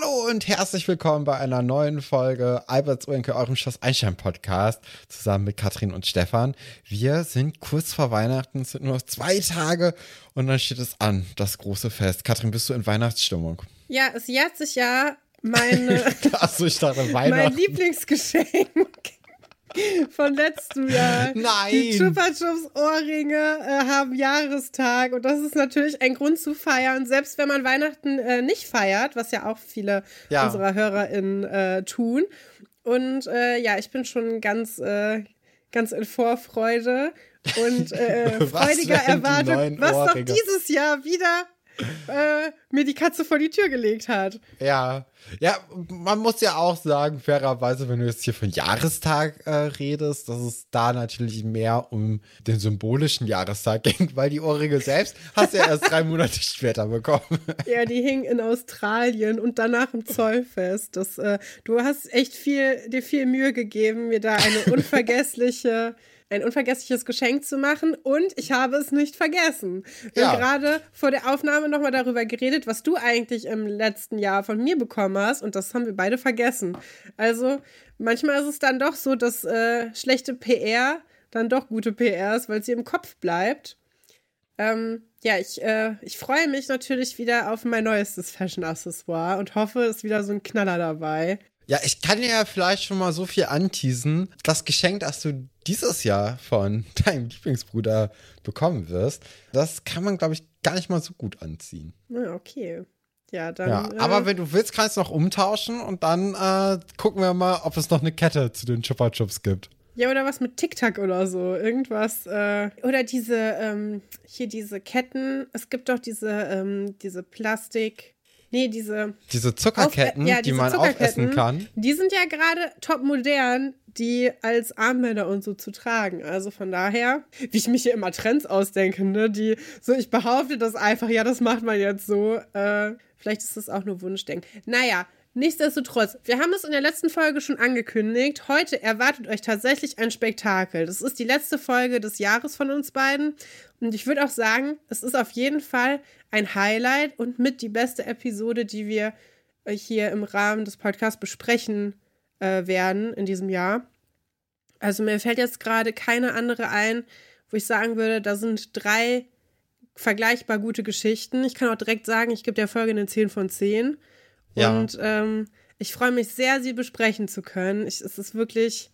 Hallo und herzlich willkommen bei einer neuen Folge Alberts Urenkel, eurem Schloss Einstein Podcast, zusammen mit Katrin und Stefan. Wir sind kurz vor Weihnachten, es sind nur noch zwei Tage und dann steht es an, das große Fest. Katrin, bist du in Weihnachtsstimmung? Ja, es jährt sich ja meine, Achso, ich dachte mein Weihnachten. Lieblingsgeschenk von letztem Jahr. Nein. Die Chupa Chups Ohrringe äh, haben Jahrestag und das ist natürlich ein Grund zu feiern, selbst wenn man Weihnachten äh, nicht feiert, was ja auch viele Ja. unserer HörerInnen äh, tun. Und äh, ja, ich bin schon ganz, äh, ganz in Vorfreude und äh, freudiger Erwartung, was doch dieses Jahr wieder äh, mir die Katze vor die Tür gelegt hat. Ja, ja, man muss ja auch sagen, fairerweise, wenn du jetzt hier von Jahrestag äh, redest, dass es da natürlich mehr um den symbolischen Jahrestag ging, weil die Ohrringe selbst hast du ja erst drei Monate später bekommen. Ja, die hing in Australien und danach im Zollfest. Das, äh, du hast echt viel, dir viel Mühe gegeben, mir da eine unvergessliche, ein unvergessliches Geschenk zu machen und ich habe es nicht vergessen. Wir Ja. haben gerade vor der Aufnahme nochmal darüber geredet, was du eigentlich im letzten Jahr von mir bekommen hast und das haben wir beide vergessen. Also manchmal ist es dann doch so, dass äh, schlechte PR dann doch gute PR ist, weil sie im Kopf bleibt. Ähm, ja, ich, äh, ich freue mich natürlich wieder auf mein neuestes Fashion-Accessoire und hoffe, es ist wieder so ein Knaller dabei. Ja, ich kann dir ja vielleicht schon mal so viel anteasen. Das Geschenk, das du dieses Jahr von deinem Lieblingsbruder bekommen wirst, das kann man, glaube ich, gar nicht mal so gut anziehen. Okay. Ja, dann. Ja, äh, aber wenn du willst, kannst du noch umtauschen und dann äh, gucken wir mal, ob es noch eine Kette zu den Chupa Chups gibt. ja, oder was mit TikTok oder so. Irgendwas. Äh, oder diese, ähm, hier diese Ketten. Es gibt doch diese, ähm, diese Plastik. Nee, diese. Diese Zuckerketten, Auf- ja, die diese man Zuckerketten, aufessen kann. Die sind ja gerade top modern, die als Armbänder und so zu tragen. Also von daher, wie ich mich hier immer Trends ausdenke, ne? Die, so ich behaupte das einfach, ja, das macht man jetzt so. Äh, vielleicht ist das auch nur Wunschdenken. Naja. Nichtsdestotrotz, wir haben es in der letzten Folge schon angekündigt. Heute erwartet euch tatsächlich ein Spektakel. Das ist die letzte Folge des Jahres von uns beiden. Und ich würde auch sagen, es ist auf jeden Fall ein Highlight und mit die beste Episode, die wir hier im Rahmen des Podcasts besprechen äh, werden in diesem Jahr. Also mir fällt jetzt gerade keine andere ein, wo ich sagen würde, da sind drei vergleichbar gute Geschichten. Ich kann auch direkt sagen, ich gebe der Folge eine 10 von 10. Ja. Und ähm, ich freue mich sehr, sie besprechen zu können. Ich, es ist wirklich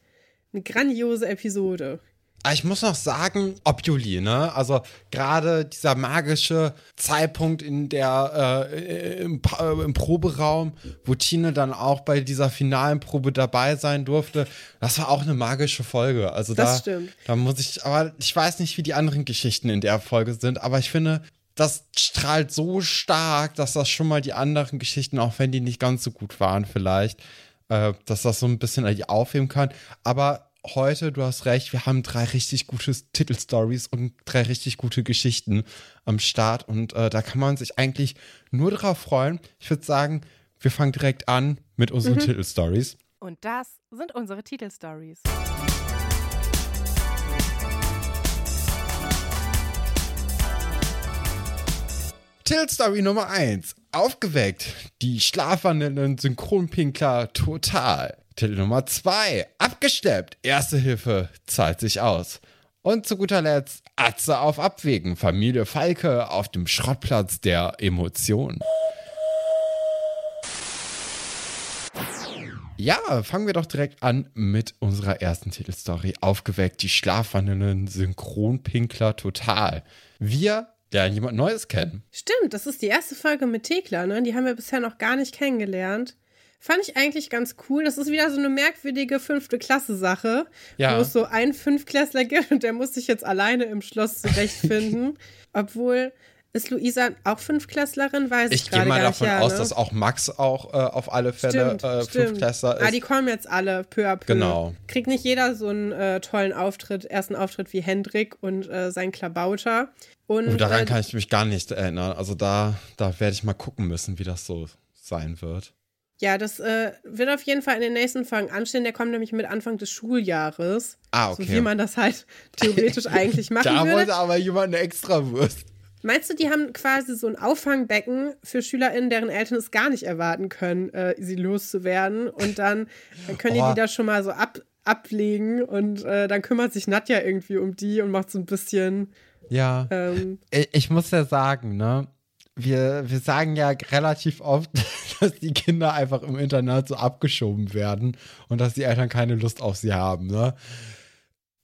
eine grandiose Episode. Aber ich muss noch sagen, ob Juli, ne? Also gerade dieser magische Zeitpunkt in der äh, im, äh, im Proberaum, wo Tine dann auch bei dieser finalen Probe dabei sein durfte, das war auch eine magische Folge. Also Das da, stimmt. da muss ich, aber ich weiß nicht, wie die anderen Geschichten in der Folge sind, aber ich finde, das strahlt so stark, dass das schon mal die anderen Geschichten, auch wenn die nicht ganz so gut waren, vielleicht, äh, dass das so ein bisschen aufheben kann. Aber heute, du hast recht, wir haben drei richtig gute Titelstories und drei richtig gute Geschichten am Start und äh, da kann man sich eigentlich nur drauf freuen. Ich würde sagen, wir fangen direkt an mit unseren Titelstories. Und das sind unsere Titelstories. Titelstory Nummer 1. Aufgeweckt. Die schlafwandelnden Synchronpinkler total. Titel Nummer 2. Abgeschleppt. Erste Hilfe zahlt sich aus. Und zu guter Letzt Atze auf Abwägen. Familie Falke auf dem Schrottplatz der Emotionen. Ja, fangen wir doch direkt an mit unserer ersten Titelstory. Aufgeweckt, die schlafwandelnden Synchronpinkler total. Wir lernen jemand Neues kennen. Stimmt, das ist die erste Folge mit Thekla, ne? Die haben wir bisher noch gar nicht kennengelernt. Fand ich eigentlich ganz cool. Das ist wieder so eine merkwürdige fünfte Klasse-Sache, Ja. wo es so einen Fünfklässler gibt und der muss sich jetzt alleine im Schloss zurechtfinden. Obwohl, ist Luisa auch Fünfklässlerin? Weiß ich, Ich gehe gerade mal gar nicht. davon ja, aus, ne? dass auch Max auch äh, auf alle Fälle Stimmt, äh, stimmt. Fünftklässler Ah, ist. die kommen jetzt alle peu à peu. Genau. Kriegt nicht jeder so einen äh, tollen Auftritt, ersten Auftritt wie Hendrik und äh, sein Klabauter. Und Und daran äh, kann ich mich gar nicht erinnern. Also da, da werde ich mal gucken müssen, wie das so sein wird. Ja, das äh, wird auf jeden Fall in den nächsten Folgen anstehen. Der kommt nämlich mit Anfang des Schuljahres. Ah, So okay. wie man das halt theoretisch eigentlich machen da würde. wollte aber jemand eine extra Wurst. Meinst du, die haben quasi so ein Auffangbecken für SchülerInnen, deren Eltern es gar nicht erwarten können, äh, sie loszuwerden? Und dann, dann können Oh. die die da schon mal so ab, ablegen und äh, dann kümmert sich Nadja irgendwie um die und macht so ein bisschen. Ja. Ähm, Ich, muss ja sagen, ne? Wir, wir sagen ja relativ oft, dass die Kinder einfach im Internat so abgeschoben werden und dass die Eltern keine Lust auf sie haben, ne?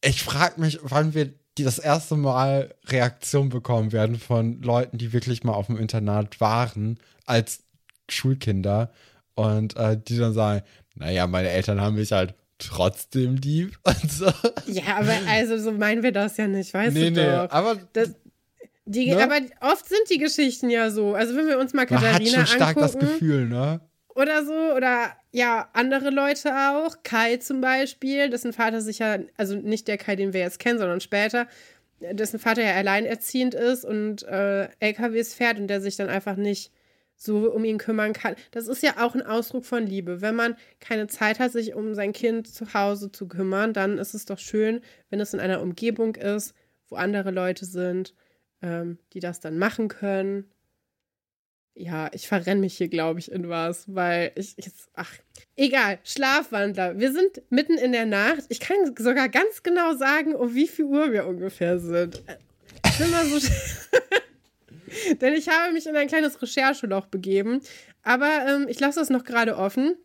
Ich frage mich, wann wir die das erste Mal Reaktion bekommen werden von Leuten, die wirklich mal auf dem Internat waren, als Schulkinder und äh, die dann sagen, naja, meine Eltern haben mich halt trotzdem lieb und so. ja, aber also so meinen wir das ja nicht, weißt nee, du nee, doch. aber Das, die, Ne? Aber oft sind die Geschichten ja so. Also wenn wir uns mal man hat Katharina schon stark das angucken Gefühl, ne? oder so oder ja andere Leute auch, Kai zum Beispiel, dessen Vater sicher, also nicht der Kai, den wir jetzt kennen, sondern später, dessen Vater ja alleinerziehend ist und äh, LKWs fährt und der sich dann einfach nicht so um ihn kümmern kann. Das ist ja auch ein Ausdruck von Liebe. Wenn man keine Zeit hat, sich um sein Kind zu Hause zu kümmern, dann ist es doch schön, wenn es in einer Umgebung ist, wo andere Leute sind, ähm, die das dann machen können. Ja, ich verrenne mich hier, glaube ich, in was, weil ich jetzt, ach, egal, Schlafwandler. Wir sind mitten in der Nacht. Ich kann sogar ganz genau sagen, um wie viel Uhr wir ungefähr sind. Ich bin mal so. Denn ich habe mich in ein kleines Rechercheloch begeben. Aber ähm, ich lasse das noch gerade offen.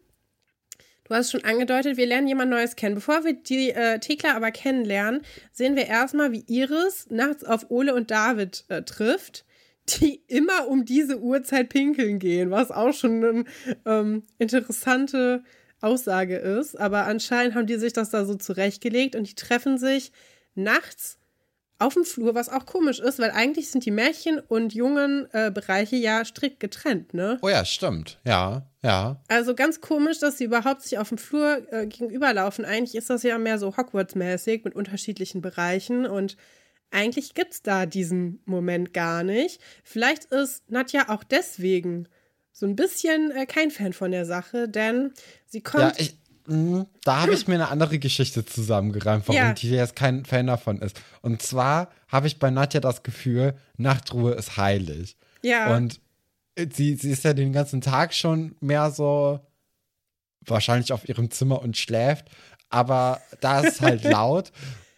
Du hast schon angedeutet, wir lernen jemand Neues kennen. Bevor wir die äh, Thekla aber kennenlernen, sehen wir erstmal, wie Iris nachts auf Ole und David äh, trifft, die immer um diese Uhrzeit pinkeln gehen, was auch schon eine ähm, interessante Aussage ist. Aber anscheinend haben die sich das da so zurechtgelegt und die treffen sich nachts auf dem Flur, was auch komisch ist, weil eigentlich sind die Mädchen- und jungen äh, Bereiche ja strikt getrennt, ne? Oh ja, stimmt. Ja, ja. Also ganz komisch, dass sie überhaupt sich auf dem Flur äh, gegenüberlaufen. Eigentlich ist das ja mehr so Hogwarts-mäßig mit unterschiedlichen Bereichen und eigentlich gibt es da diesen Moment gar nicht. Vielleicht ist Nadja auch deswegen so ein bisschen äh, kein Fan von der Sache, denn sie kommt. Ja, ich, da habe ich mir eine andere Geschichte zusammengereimt, warum Ja. die jetzt kein Fan davon ist. Und zwar habe ich bei Nadja das Gefühl, Nachtruhe ist heilig. ja, Und sie, sie ist ja den ganzen Tag schon mehr so wahrscheinlich auf ihrem Zimmer und schläft, aber da ist halt laut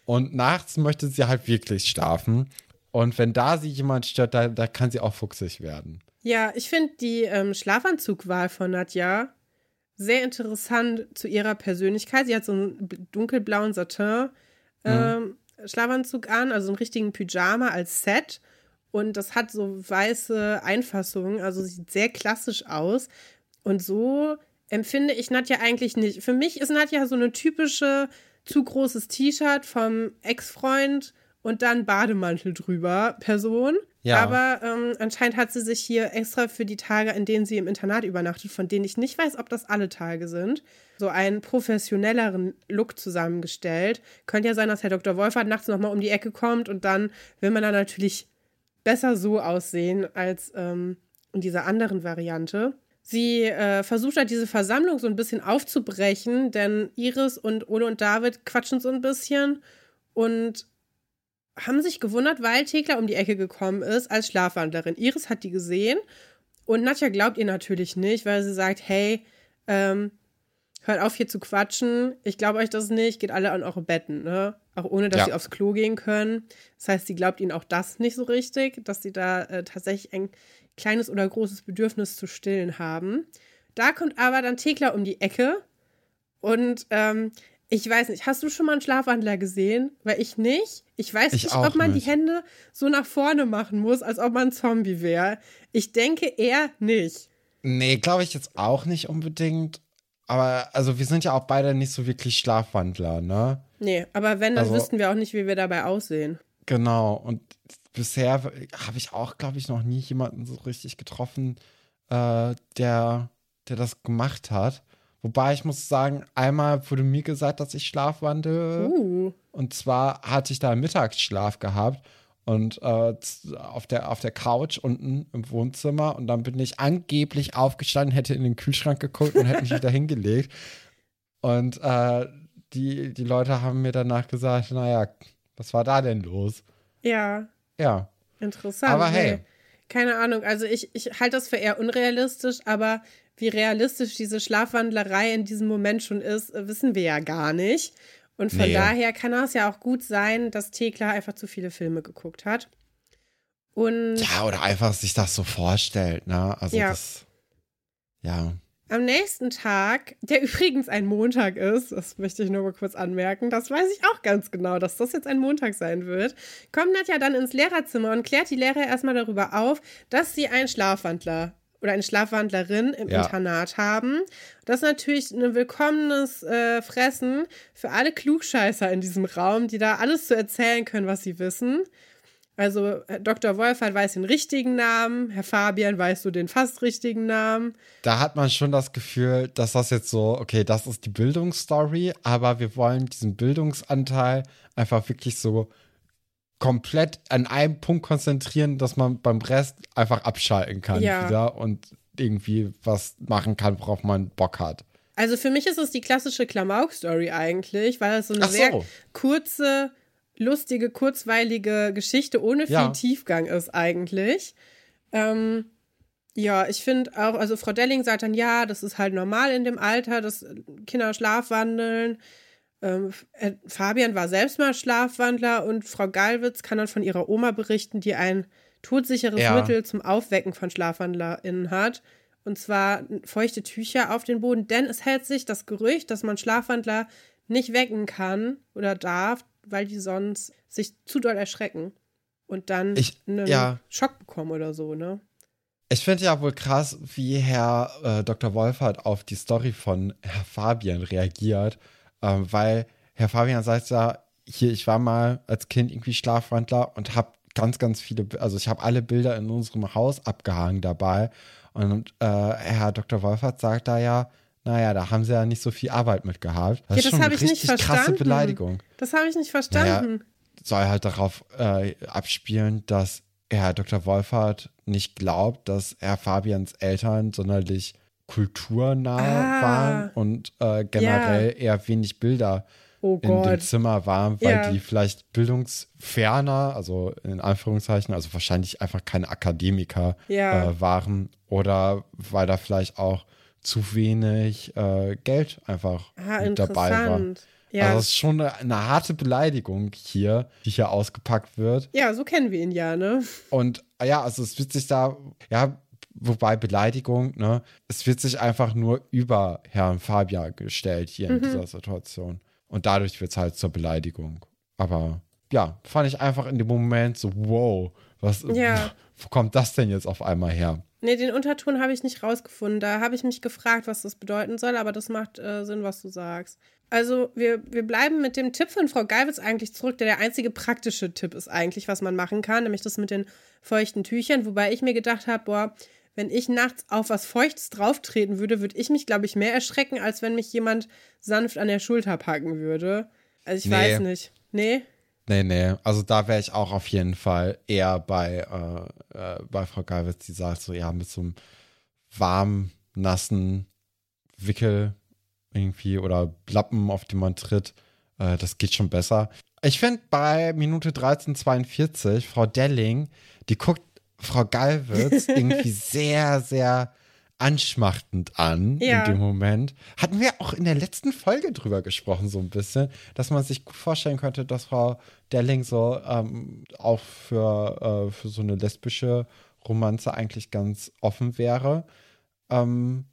und nachts möchte sie halt wirklich schlafen. Und wenn da sie jemand stört, da, da kann sie auch fuchsig werden. ja, ich finde die ähm, Schlafanzugwahl von Nadja sehr interessant zu ihrer Persönlichkeit. Sie hat so einen dunkelblauen Satin ähm, Schlafanzug an, also einen richtigen Pyjama als Set. Und das hat so weiße Einfassungen, also sieht sehr klassisch aus. Und so empfinde ich Nadja eigentlich nicht. Für mich ist Nadja so eine typische zu großes T-Shirt vom Ex-Freund und dann Bademantel drüber Person. Ja. Aber ähm, anscheinend hat sie sich hier extra für die Tage, in denen sie im Internat übernachtet, von denen ich nicht weiß, ob das alle Tage sind, so einen professionelleren Look zusammengestellt. Könnte ja sein, dass Herr Dr. Wolfert nachts nochmal um die Ecke kommt und dann will man dann natürlich besser so aussehen als ähm, in dieser anderen Variante. Sie äh, versucht halt diese Versammlung so ein bisschen aufzubrechen, denn Iris und Ole und David quatschen so ein bisschen und haben sich gewundert, weil Thekla um die Ecke gekommen ist als Schlafwandlerin. Iris hat die gesehen und Nadja glaubt ihr natürlich nicht, weil sie sagt, hey, ähm, hört auf hier zu quatschen, ich glaube euch das nicht, geht alle an eure Betten, ne? Auch ohne, dass Ja. sie aufs Klo gehen können. Das heißt, sie glaubt ihnen auch das nicht so richtig, dass sie da äh, tatsächlich ein kleines oder großes Bedürfnis zu stillen haben. Da kommt aber dann Thekla um die Ecke und ähm, ich weiß nicht, hast du schon mal einen Schlafwandler gesehen? Weil ich nicht. Ich weiß Ich nicht, ob man nicht. die Hände so nach vorne machen muss, als ob man ein Zombie wäre. Ich denke eher nicht. Nee, glaube ich jetzt auch nicht unbedingt. Aber also wir sind ja auch beide nicht so wirklich Schlafwandler, ne? Nee, aber wenn, dann Also- wüssten wir auch nicht, wie wir dabei aussehen. Genau. Und bisher habe ich auch, glaube ich, noch nie jemanden so richtig getroffen, äh, der, der das gemacht hat. Wobei ich muss sagen, einmal wurde mir gesagt, dass ich schlafwandle. Uh. Und zwar hatte ich da einen Mittagsschlaf gehabt und äh, auf, der, auf der Couch unten im Wohnzimmer. Und dann bin ich angeblich aufgestanden, hätte in den Kühlschrank geguckt und hätte mich wieder hingelegt. Und äh, die, die Leute haben mir danach gesagt, naja, was war da denn los? Ja. Ja. Interessant. Aber hey. Nee. Keine Ahnung. Also ich, ich halte das für eher unrealistisch, aber wie realistisch diese Schlafwandlerei in diesem Moment schon ist, äh, wissen wir ja gar nicht. Und von Nee. daher kann es ja auch gut sein, dass Thekla einfach zu viele Filme geguckt hat. Und Ja, oder einfach sich das so vorstellt, ne? Also Ja. das. Ja. Am nächsten Tag, der übrigens ein Montag ist, das möchte ich nur mal kurz anmerken, das weiß ich auch ganz genau, dass das jetzt ein Montag sein wird, kommt Nadja dann ins Lehrerzimmer und klärt die Lehrer erstmal darüber auf, dass sie einen Schlafwandler oder eine Schlafwandlerin im Ja. Internat haben. Das ist natürlich ein willkommenes äh, Fressen für alle Klugscheißer in diesem Raum, die da alles zu erzählen können, was sie wissen. Also äh, Dr. Wolfert weiß den richtigen Namen, Herr Fabian weiß so den fast richtigen Namen. Da hat man schon das Gefühl, dass das jetzt so, okay, das ist die Bildungsstory, aber wir wollen diesen Bildungsanteil einfach wirklich so komplett an einem Punkt konzentrieren, dass man beim Rest einfach abschalten kann Ja. wieder und irgendwie was machen kann, worauf man Bock hat. Also für mich ist es die klassische Klamauk-Story eigentlich, weil es so eine so. sehr kurze, lustige, kurzweilige Geschichte ohne viel Ja. Tiefgang ist eigentlich. Ähm, ja, ich finde auch, also Frau Delling sagt dann, ja, das ist halt normal in dem Alter, dass Kinder schlafwandeln. Ähm, äh, Fabian war selbst mal Schlafwandler und Frau Galwitz kann dann von ihrer Oma berichten, die ein todsicheres Ja. Mittel zum Aufwecken von SchlafwandlerInnen hat. Und zwar feuchte Tücher auf den Boden, denn es hält sich das Gerücht, dass man Schlafwandler nicht wecken kann oder darf, weil die sonst sich zu doll erschrecken und dann Ich- einen ja. Schock bekommen oder so, ne? Ich finde ja wohl krass, wie Herr äh, Dr. Wolfert auf die Story von Herr Fabian reagiert, ähm, weil Herr Fabian sagt ja, hier, ich war mal als Kind irgendwie Schlafwandler und habe ganz, ganz viele, also ich habe alle Bilder in unserem Haus abgehangen dabei und äh, Herr Dr. Wolfert sagt da ja, naja, da haben sie ja nicht so viel Arbeit mit gehabt. Das Ja, ist das schon hab eine richtig krasse. Beleidigung Das habe ich nicht verstanden. soll halt darauf äh, abspielen, dass Herr Dr. Wolfert nicht glaubt, dass Herr Fabians Eltern sonderlich kulturnah Ah. waren und äh, generell eher wenig Bilder Oh in dem. Zimmer waren, weil Ja. die vielleicht bildungsferner, also in Anführungszeichen, also wahrscheinlich einfach keine Akademiker Ja. äh, waren oder weil da vielleicht auch zu wenig äh, Geld einfach Ah, mit dabei war. Ja. Also es ist schon eine, eine harte Beleidigung hier, die hier ausgepackt wird. ja, so kennen wir ihn ja, ne? Und ja, also es wird sich da, ja, wobei Beleidigung, ne, es wird sich einfach nur über Herrn Fabian gestellt hier Mhm. in dieser Situation. Und dadurch wird es halt zur Beleidigung. Aber ja, fand ich einfach in dem Moment so, wow, was, Ja. wo kommt das denn jetzt auf einmal her? Nee, den Unterton habe ich nicht rausgefunden. Da habe ich mich gefragt, was das bedeuten soll, aber das macht äh, Sinn, was du sagst. Also, wir, wir bleiben mit dem Tipp von Frau Geilwitz eigentlich zurück, der der einzige praktische Tipp ist eigentlich, was man machen kann, nämlich das mit den feuchten Tüchern. Wobei ich mir gedacht habe, boah, wenn ich nachts auf was Feuchtes drauftreten würde, würde ich mich, glaube ich, mehr erschrecken, als wenn mich jemand sanft an der Schulter packen würde. Also, ich Nee. weiß nicht. Nee? Nee, nee, also da wäre ich auch auf jeden Fall eher bei, äh, äh, bei Frau Galwitz, die sagt so, ja, mit so einem warmen, nassen Wickel irgendwie oder Lappen, auf den man tritt, äh, das geht schon besser. Ich finde bei Minute 13,42, Frau Delling, die guckt Frau Galwitz irgendwie sehr, sehr anschmachtend an Ja. in dem Moment. Hatten wir auch in der letzten Folge drüber gesprochen, so ein bisschen, dass man sich gut vorstellen könnte, dass Frau Delling so ähm, auch für, äh, für so eine lesbische Romanze eigentlich ganz offen wäre. Ähm,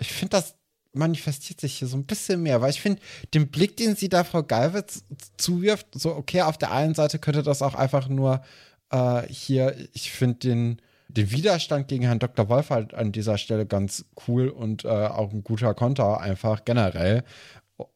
ich finde, das manifestiert sich hier so ein bisschen mehr, weil ich finde, den Blick, den sie da Frau Galwitz zuwirft, so, okay, auf der einen Seite könnte das auch einfach nur äh, hier, ich finde den, den Widerstand gegen Herrn Dr. Wolf halt an dieser Stelle ganz cool und äh, auch ein guter Konter einfach generell.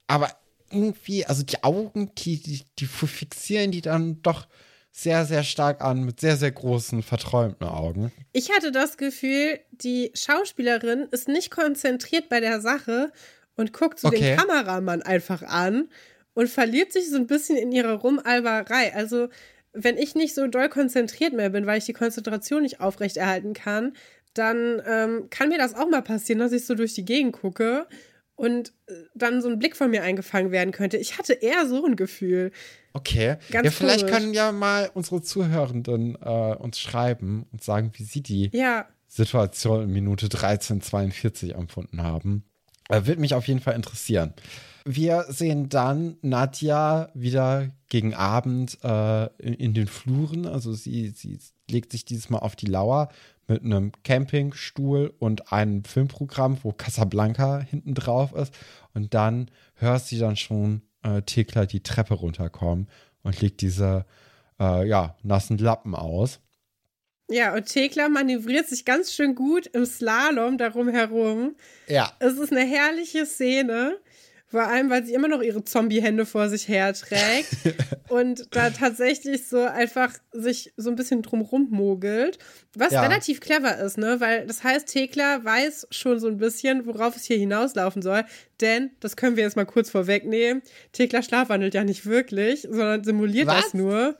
Aber irgendwie, also die Augen, die, die, die fixieren die dann doch sehr, sehr stark an, mit sehr, sehr großen, verträumten Augen. Ich hatte das Gefühl, die Schauspielerin ist nicht konzentriert bei der Sache und guckt so Okay. den Kameramann einfach an und verliert sich so ein bisschen in ihrer Rumalberei. Also, wenn ich nicht so doll konzentriert mehr bin, weil ich die Konzentration nicht aufrechterhalten kann, dann ähm, kann mir das auch mal passieren, dass ich so durch die Gegend gucke und äh, dann so ein Blick von mir eingefangen werden könnte. Ich hatte eher so ein Gefühl. Okay. Ganz ja, vielleicht komisch. können ja mal unsere Zuhörenden äh, uns schreiben und sagen, wie sie die Ja, Situation in Minute 13,42 empfunden haben. Äh, Würde mich auf jeden Fall interessieren. Wir sehen dann Nadja wieder gegen Abend äh, in, in den Fluren. Also sie, sie legt sich dieses Mal auf die Lauer mit einem Campingstuhl und einem Filmprogramm, wo Casablanca hinten drauf ist. Und dann hört sie dann schon äh, Thekla die Treppe runterkommen und legt diese äh, ja, nassen Lappen aus. ja, und Thekla manövriert sich ganz schön gut im Slalom darum herum. Ja. Es ist eine herrliche Szene. Vor allem, weil sie immer noch ihre Zombie-Hände vor sich herträgt und da tatsächlich so einfach sich so ein bisschen drumrum mogelt. Was Ja. relativ clever ist, ne? Weil das heißt, Thekla weiß schon so ein bisschen, worauf es hier hinauslaufen soll. Denn, das können wir jetzt mal kurz vorwegnehmen, Thekla schlafwandelt ja nicht wirklich, sondern simuliert Was? das nur.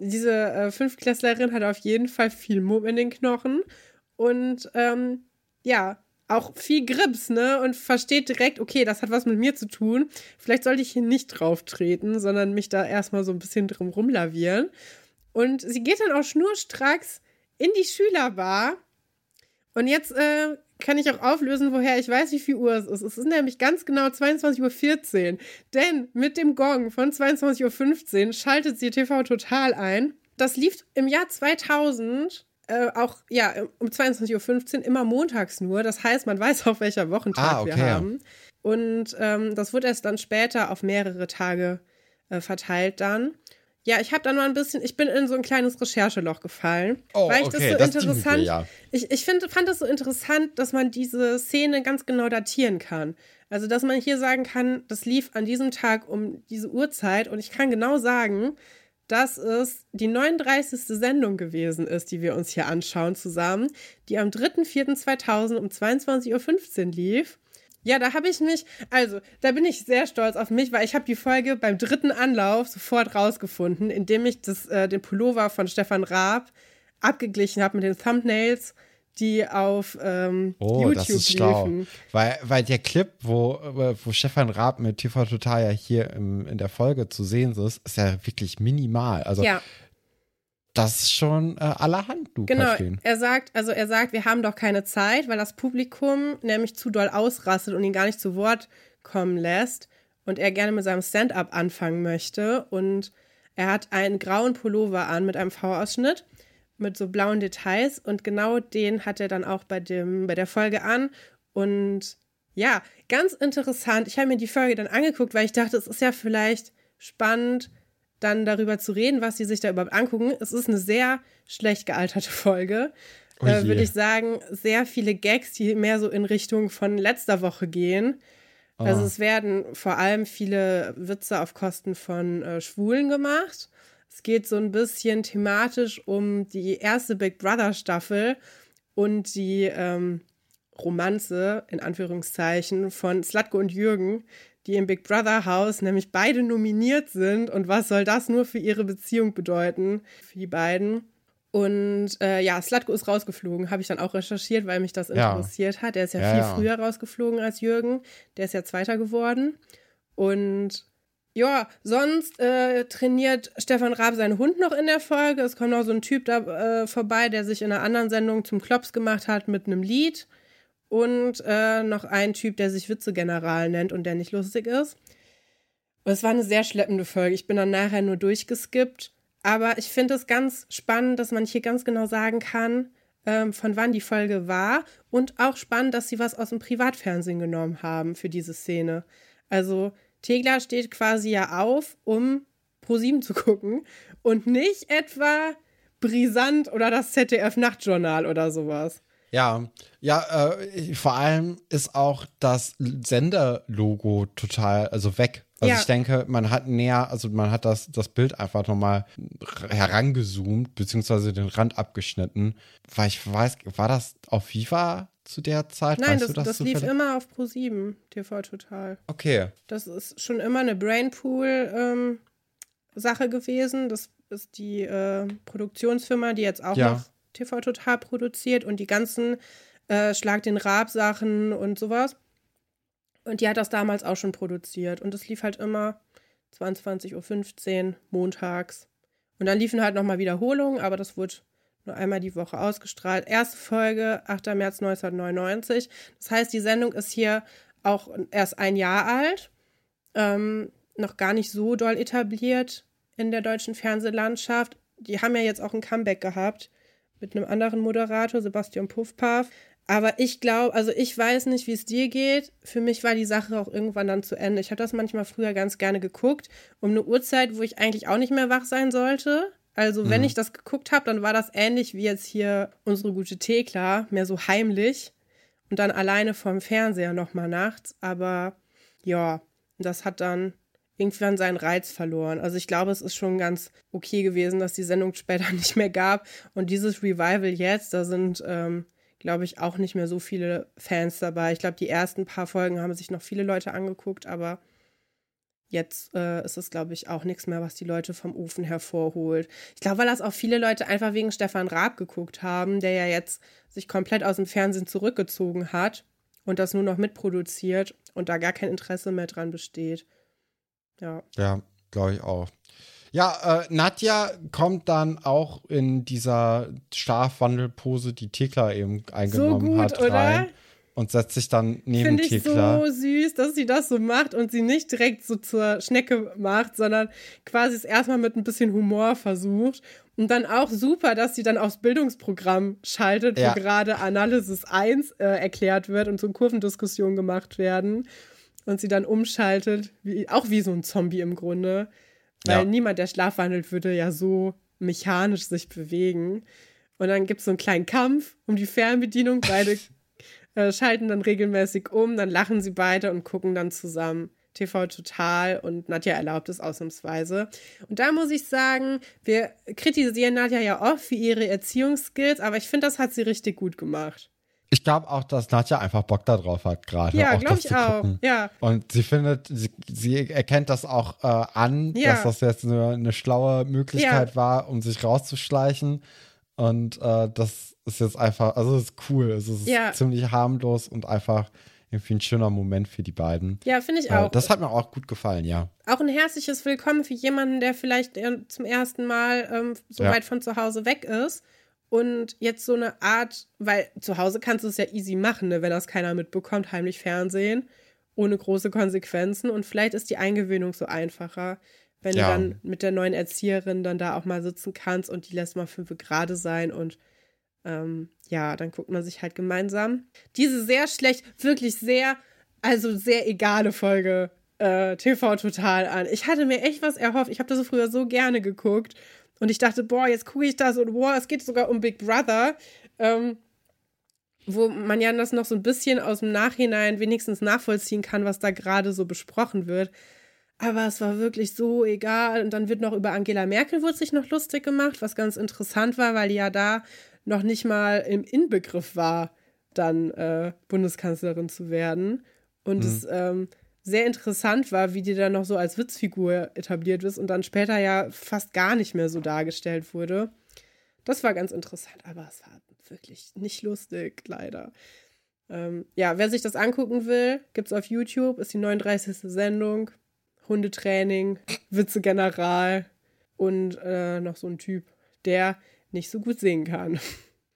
Diese äh, Fünftklässlerin hat auf jeden Fall viel Mumm in den Knochen und ähm, ja, auch viel Grips, ne? Und versteht direkt, okay, das hat was mit mir zu tun. Vielleicht sollte ich hier nicht drauf treten, sondern mich da erstmal so ein bisschen drum rumlavieren. Und sie geht dann auch schnurstracks in die Schülerbar. Und jetzt äh, kann ich auch auflösen, woher ich weiß, wie viel Uhr es ist. Es ist nämlich ganz genau 22.14 Uhr. Denn mit dem Gong von 22.15 Uhr schaltet sie TV Total ein. Das lief im Jahr 2000 äh, auch ja um 22.15 Uhr immer montags nur. Das heißt, man weiß auch, welcher Wochentag Ah, okay. wir haben. Und ähm, das wird erst dann später auf mehrere Tage äh, verteilt dann. Ja, ich habe dann mal ein bisschen, ich bin in so ein kleines Rechercheloch gefallen, Oh, weil ich okay, das so das interessant, ja. ich, ich find, fand es so interessant, dass man diese Szene ganz genau datieren kann. Also, dass man hier sagen kann, das lief an diesem Tag um diese Uhrzeit und ich kann genau sagen, dass es die 39. Sendung gewesen ist, die wir uns hier anschauen zusammen, die am 3.4.2000 um 22.15 Uhr lief. Ja, da habe ich mich, also da bin ich sehr stolz auf mich, weil ich habe die Folge beim dritten Anlauf sofort rausgefunden, indem ich das, äh, den Pullover von Stefan Raab abgeglichen habe mit den Thumbnails, die auf ähm, Oh, YouTube das ist schlau. liefen. Weil, weil der Clip, wo, wo Stefan Raab mit TV Total ja hier im, in der Folge zu sehen ist, ist ja wirklich minimal. Also Ja, das ist schon äh, allerhand, du genau. Er sagt, also er sagt, wir haben doch keine Zeit, weil das Publikum nämlich zu doll ausrastet und ihn gar nicht zu Wort kommen lässt und er gerne mit seinem Stand-up anfangen möchte und er hat einen grauen Pullover an mit einem V-Ausschnitt mit so blauen Details und genau den hat er dann auch bei dem bei der Folge an und ja, ganz interessant. Ich habe mir die Folge dann angeguckt, weil ich dachte, es ist ja vielleicht spannend, dann darüber zu reden, was sie sich da überhaupt angucken. Es ist eine sehr schlecht gealterte Folge. Oh Äh. Würde ich sagen, sehr viele Gags, die mehr so in Richtung von letzter Woche gehen. Also Ah. es werden vor allem viele Witze auf Kosten von äh, Schwulen gemacht. Es geht so ein bisschen thematisch um die erste Big Brother Staffel und die ähm, Romanze, in Anführungszeichen, von Slatko und Jürgen, die im Big Brother Haus nämlich beide nominiert sind. Und was soll das nur für ihre Beziehung bedeuten, für die beiden? Und äh, ja, Slatko ist rausgeflogen, habe ich dann auch recherchiert, weil mich das Ja. interessiert hat. Der ist ja, Ja, viel ja. früher rausgeflogen als Jürgen. Der ist ja Zweiter geworden. Und ja, sonst äh, trainiert Stefan Raab seinen Hund noch in der Folge. Es kommt noch so ein Typ da äh, vorbei, der sich in einer anderen Sendung zum Klops gemacht hat mit einem Lied. Und äh, noch ein Typ, der sich Witzegeneral nennt und der nicht lustig ist. Und es war eine sehr schleppende Folge. Ich bin dann nachher nur durchgeskippt. Aber ich finde es ganz spannend, dass man hier ganz genau sagen kann, ähm, von wann die Folge war. Und auch spannend, dass sie was aus dem Privatfernsehen genommen haben für diese Szene. Also Tegler steht quasi ja auf, um ProSieben zu gucken und nicht etwa brisant oder das ZDF-Nachtjournal oder sowas. Ja, ja, äh, vor allem ist auch das Senderlogo total, also weg. Also Ja. ich denke, man hat näher, also man hat das, das Bild einfach nochmal herangezoomt, beziehungsweise den Rand abgeschnitten. Weil ich weiß, war das auf Viva zu der Zeit? Nein, weißt das, das das lief immer auf ProSieben TV Total. Okay. Das ist schon immer eine Brainpool-Sache gewesen. Das ist die äh, Produktionsfirma, die jetzt auch Ja. noch TV Total produziert und die ganzen äh, Schlag den Rab-Sachen und sowas. Und die hat das damals auch schon produziert. Und es lief halt immer 22.15 Uhr montags. Und dann liefen halt nochmal Wiederholungen, aber das wurde nur einmal die Woche ausgestrahlt. Erste Folge, 8. März 1999. Das heißt, die Sendung ist hier auch erst ein Jahr alt, ähm, noch gar nicht so doll etabliert in der deutschen Fernsehlandschaft. Die haben ja jetzt auch ein Comeback gehabt mit einem anderen Moderator, Sebastian Puffpaff. Aber ich glaube, also ich weiß nicht, wie es dir geht. Für mich war die Sache auch irgendwann dann zu Ende. Ich habe das manchmal früher ganz gerne geguckt, um eine Uhrzeit, wo ich eigentlich auch nicht mehr wach sein sollte. Also, wenn mhm. ich das geguckt habe, dann war das ähnlich wie jetzt hier unsere gute Thekla, mehr so heimlich und dann alleine vorm Fernseher nochmal nachts. Aber ja, das hat dann irgendwann seinen Reiz verloren. Also ich glaube, es ist schon ganz okay gewesen, dass die Sendung später nicht mehr gab. Und dieses Revival jetzt, da sind, ähm, glaube ich, auch nicht mehr so viele Fans dabei. Ich glaube, die ersten paar Folgen haben sich noch viele Leute angeguckt, aber jetzt äh, ist es, glaube ich, auch nichts mehr, was die Leute vom Ofen hervorholt. Ich glaube, weil das auch viele Leute einfach wegen Stefan Raab geguckt haben, der ja jetzt sich komplett aus dem Fernsehen zurückgezogen hat und das nur noch mitproduziert und da gar kein Interesse mehr dran besteht. Ja. Ja, glaube ich auch. Ja, äh, Nadja kommt dann auch in dieser Schlafwandelpose, die Tekla eben eingenommen so gut, hat, oder? rein und setzt sich dann neben Finde ich so süß, dass sie das so macht und sie nicht direkt so zur Schnecke macht, sondern quasi es erstmal mit ein bisschen Humor versucht. Und dann auch super, dass sie dann aufs Bildungsprogramm schaltet, ja. wo gerade Analysis 1 äh, erklärt wird und so Kurvendiskussionen gemacht werden. Und sie dann umschaltet, wie, auch wie so ein Zombie im Grunde. Weil ja. niemand, der schlafwandelt, würde ja so mechanisch sich bewegen. Und dann gibt es so einen kleinen Kampf um die Fernbedienung. Beide äh, schalten dann regelmäßig um, dann lachen sie beide und gucken dann zusammen. TV Total und Nadja erlaubt es ausnahmsweise. Und da muss ich sagen, wir kritisieren Nadja ja oft für ihre Erziehungsskills, aber ich finde, das hat sie richtig gut gemacht. Ich glaube auch, dass Nadja einfach Bock darauf hat, gerade. Ja, glaube ich auch. Ja. Und sie findet, sie, sie erkennt das auch äh, an, ja. dass das jetzt eine, eine schlaue Möglichkeit ja. war, um sich rauszuschleichen. Und äh, das ist jetzt einfach, also es ist cool. Es ist ja. ziemlich harmlos und einfach irgendwie ein schöner Moment für die beiden. Ja, finde ich äh, auch. Das hat mir auch gut gefallen, ja. Auch ein herzliches Willkommen für jemanden, der vielleicht zum ersten Mal ähm, so ja. weit von zu Hause weg ist. Und jetzt so eine Art, weil zu Hause kannst du es ja easy machen, ne, wenn das keiner mitbekommt, heimlich Fernsehen, ohne große Konsequenzen. Und vielleicht ist die Eingewöhnung so einfacher, wenn ja. du dann mit der neuen Erzieherin dann da auch mal sitzen kannst und die lässt mal fünf gerade sein und ähm, ja, dann guckt man sich halt gemeinsam diese sehr schlecht, wirklich sehr, also sehr egale Folge äh, TV Total an. Ich hatte mir echt was erhofft. Ich habe das früher so gerne geguckt und ich dachte, boah, jetzt gucke ich das und boah, es geht sogar um Big Brother. Ähm, wo man ja das noch so ein bisschen aus dem Nachhinein wenigstens nachvollziehen kann, was da gerade so besprochen wird. Aber es war wirklich so egal. Und dann wird noch über Angela Merkel wurde sich noch lustig gemacht, was ganz interessant war, weil die ja da noch nicht mal im Inbegriff war, dann äh, Bundeskanzlerin zu werden. Und mhm. es ähm, sehr interessant war, wie die dann noch so als Witzfigur etabliert ist und dann später ja fast gar nicht mehr so dargestellt wurde. Das war ganz interessant, aber es war wirklich nicht lustig, leider. Ähm, ja, wer sich das angucken will, gibt es auf YouTube, ist die 39. Sendung. Hundetraining, Witze General und äh, noch so ein Typ, der nicht so gut singen kann.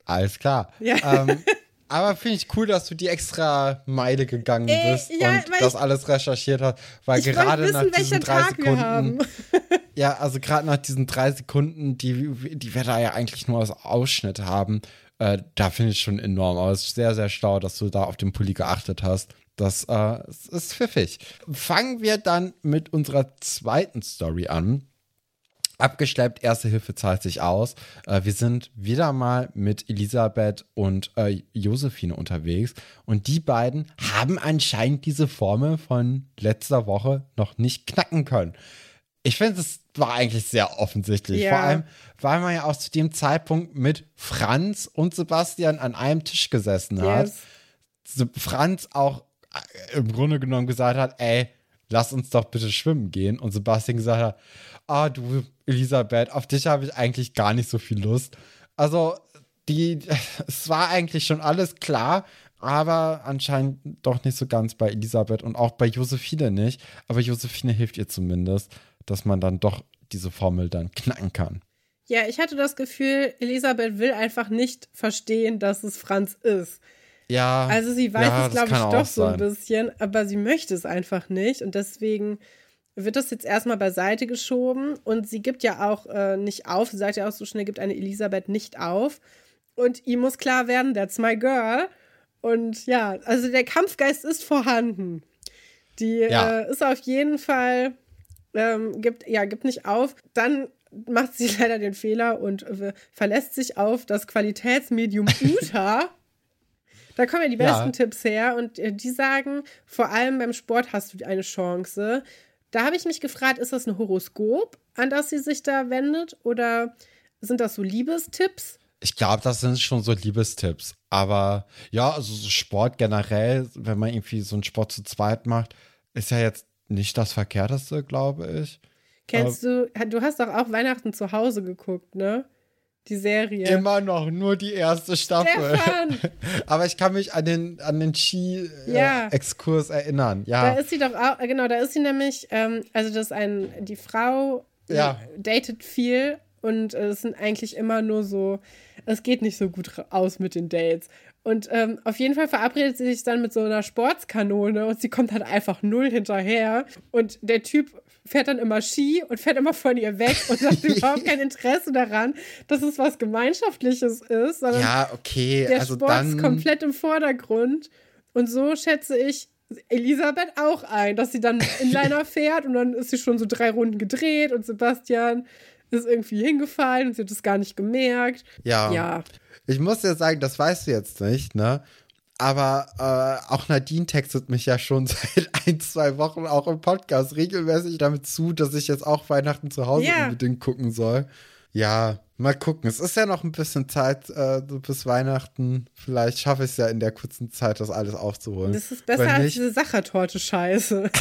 Alles klar. Ja. Ähm, aber finde ich cool, dass du die extra Meile gegangen äh, bist äh, ja, und das alles recherchiert hast, weil gerade nach diesen drei Tag Sekunden. ja, also gerade nach diesen drei Sekunden, die, die wir da ja eigentlich nur als Ausschnitt haben, äh, da finde ich schon enorm. Ist sehr, sehr schlau, dass du da auf den Pulli geachtet hast. Das äh, ist pfiffig. Fangen wir dann mit unserer zweiten Story an. Abgeschleppt, Erste Hilfe zahlt sich aus. Äh, wir sind wieder mal mit Elisabeth und äh, Josephine unterwegs. Und die beiden haben anscheinend diese Formel von letzter Woche noch nicht knacken können. Ich finde, es war eigentlich sehr offensichtlich. Ja. Vor allem, weil man ja auch zu dem Zeitpunkt mit Franz und Sebastian an einem Tisch gesessen hat. Yes. Franz auch äh, im Grunde genommen gesagt hat, ey, lass uns doch bitte schwimmen gehen. Und Sebastian gesagt hat, ah, du, Elisabeth, auf dich habe ich eigentlich gar nicht so viel Lust. Also, die, es war eigentlich schon alles klar, aber anscheinend doch nicht so ganz bei Elisabeth und auch bei Josephine nicht. Aber Josephine hilft ihr zumindest, dass man dann doch diese Formel dann knacken kann. Ja, ich hatte das Gefühl, Elisabeth will einfach nicht verstehen, dass es Franz ist. Ja. Also sie weiß ja, es, glaube ich, doch so ein bisschen, aber sie möchte es einfach nicht. Und deswegen wird das jetzt erstmal beiseite geschoben. Und sie gibt ja auch äh, nicht auf. Sie sagt ja auch so schnell, gibt eine Elisabeth nicht auf. Und ihm muss klar werden, that's my girl. Und ja, also der Kampfgeist ist vorhanden. Die Ja. äh, ist auf jeden Fall, ähm, gibt, ja, gibt nicht auf. Dann macht sie leider den Fehler und äh, verlässt sich auf das Qualitätsmedium Uta. Da kommen ja die Ja. besten Tipps her und äh, die sagen, vor allem beim Sport hast du eine Chance. Da habe ich mich gefragt, ist das ein Horoskop, an das sie sich da wendet oder sind das so Liebestipps? Ich glaube, das sind schon so Liebestipps. Aber ja, also so Sport generell, wenn man irgendwie so einen Sport zu zweit macht, ist ja jetzt nicht das Verkehrteste, glaube ich. Kennst du, du hast doch auch Weihnachten zu Hause geguckt, ne? Die Serie. Immer noch nur die erste Staffel. Stefan! Aber ich kann mich an den, an den Ja. Ski-Exkurs erinnern. Da Ja. ist sie doch auch, äh, genau, da ist sie nämlich, ähm, also das ist ein, die Frau Ja. äh, datet viel und äh, es sind eigentlich immer nur so, es geht nicht so gut aus mit den Dates. Und ähm, auf jeden Fall verabredet sie sich dann mit so einer Sportskanone und sie kommt halt einfach null hinterher. Und der Typ fährt dann immer Ski und fährt immer von ihr weg und hat überhaupt kein Interesse daran, dass es was Gemeinschaftliches ist, sondern ja, okay. der also Sport dann. ist komplett im Vordergrund. Und so schätze ich Elisabeth auch ein, dass sie dann Inliner fährt und dann ist sie schon so drei Runden gedreht und Sebastian ist irgendwie hingefallen und sie hat es gar nicht gemerkt. ja. Ja, Ich muss dir sagen, das weißt du jetzt nicht, ne? Aber äh, auch Nadine textet mich ja schon seit ein, zwei Wochen auch im Podcast regelmäßig damit zu, dass ich jetzt auch Weihnachten zu Hause Ja. unbedingt gucken soll. Ja, mal gucken. Es ist ja noch ein bisschen Zeit äh, bis Weihnachten. Vielleicht schaffe ich es ja in der kurzen Zeit, das alles aufzuholen. das ist besser als diese Sachertorte-Scheiße.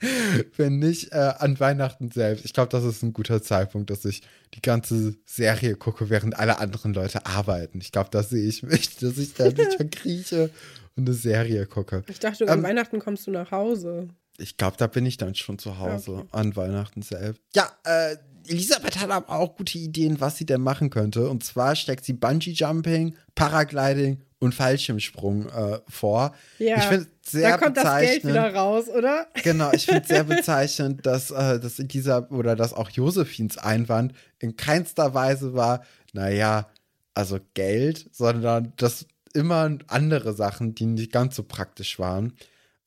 wenn nicht äh, an Weihnachten selbst. Ich glaube, das ist ein guter Zeitpunkt, dass ich die ganze Serie gucke, während alle anderen Leute arbeiten. Ich glaube, da sehe ich mich, dass ich da mich verkrieche und eine Serie gucke. Ich dachte, um Ähm, Weihnachten kommst du nach Hause. Ich glaube, da bin ich dann schon zu Hause Okay. an Weihnachten selbst. Ja, äh, Elisabeth hat aber auch gute Ideen, was sie denn machen könnte. Und zwar steckt sie Bungee-Jumping, Paragliding und Fallschirmsprung äh, vor. Ja, ich finde sehr Da kommt das Geld wieder raus, oder? Genau, ich finde sehr bezeichnend, dass, äh, dass Elisa oder dass auch Josephins Einwand in keinster Weise war, naja, also Geld, sondern dass immer andere Sachen, die nicht ganz so praktisch waren,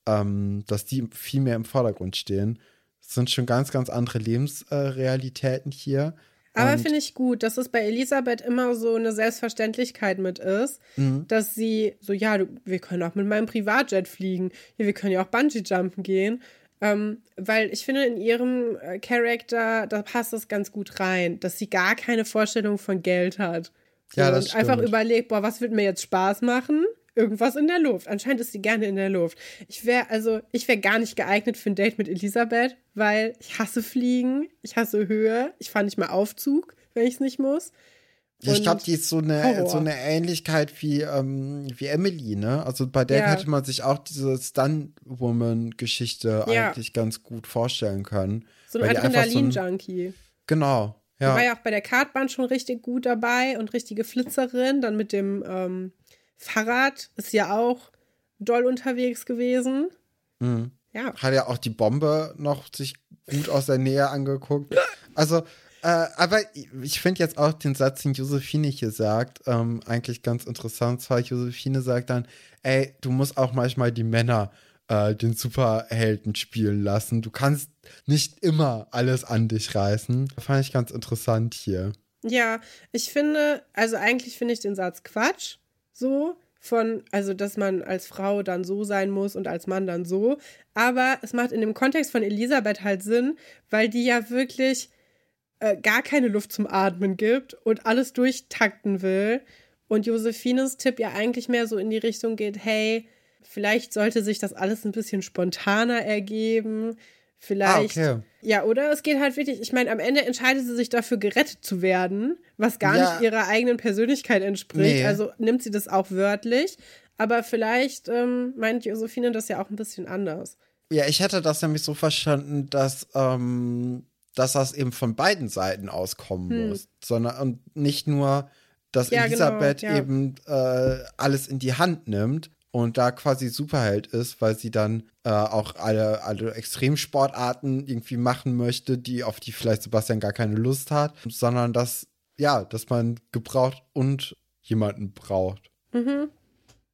ähm, dass die viel mehr im Vordergrund stehen. Es sind schon ganz, ganz andere Lebensrealitäten hier. Aber finde ich gut, dass es bei Elisabeth immer so eine Selbstverständlichkeit mit ist, Mhm. dass sie so, ja, du, wir können auch mit meinem Privatjet fliegen, ja, wir können ja auch Bungee-Jumpen gehen. Ähm, weil ich finde, in ihrem äh, Charakter, da passt das ganz gut rein, dass sie gar keine Vorstellung von Geld hat. Ja, das und einfach stimmt. überlegt, boah, was wird mir jetzt Spaß machen? Irgendwas in der Luft. Anscheinend ist sie gerne in der Luft. Ich wäre, also, ich wäre gar nicht geeignet für ein Date mit Elisabeth, weil ich hasse Fliegen, ich hasse Höhe, ich fahre nicht mal Aufzug, wenn ich es nicht muss. Ja, ich Und glaube, die ist so eine, Horror. so eine Ähnlichkeit wie, ähm, wie Emily, ne? Also bei der Ja. hätte man sich auch diese Stunt-Woman-Geschichte Ja. eigentlich ganz gut vorstellen können. So ein einfach so ein- Adrenalin-Junkie. Genau, Die war ja. ja auch bei der Kartbahn schon richtig gut dabei und richtige Flitzerin. Dann mit dem ähm, Fahrrad ist ja auch doll unterwegs gewesen. Mhm. Ja. Hat ja auch die Bombe noch sich gut aus der Nähe angeguckt. Also, äh, aber ich finde jetzt auch den Satz, den Josephine hier sagt, ähm, eigentlich ganz interessant. Zwar Josephine sagt dann, ey, du musst auch manchmal die Männer äh, den Superhelden spielen lassen. Du kannst nicht immer alles an dich reißen. Fand ich ganz interessant hier. Ja, ich finde, also eigentlich finde ich den Satz Quatsch. So. Von, also, dass man als Frau dann so sein muss und als Mann dann so. Aber es macht in dem Kontext von Elisabeth halt Sinn, weil die ja wirklich äh, gar keine Luft zum Atmen gibt und alles durchtakten will. Und Josephines Tipp ja eigentlich mehr so in die Richtung geht, hey, vielleicht sollte sich das alles ein bisschen spontaner ergeben. Vielleicht. Ah, okay. Ja, oder es geht halt wirklich, ich meine, am Ende entscheidet sie sich dafür, gerettet zu werden, was gar Ja. nicht ihrer eigenen Persönlichkeit entspricht. Nee. Also nimmt sie das auch wörtlich. Aber vielleicht ähm, meint Josephine das ja auch ein bisschen anders. Ja, ich hätte das nämlich so verstanden, dass, ähm, dass das eben von beiden Seiten auskommen Hm. muss. Sondern und nicht nur, dass Ja, Elisabeth genau, ja. eben äh, alles in die Hand nimmt und da quasi Superheld ist, weil sie dann äh, auch alle, alle Extremsportarten irgendwie machen möchte, die, auf die vielleicht Sebastian gar keine Lust hat, sondern dass, ja, dass man gebraucht und jemanden braucht. Mhm.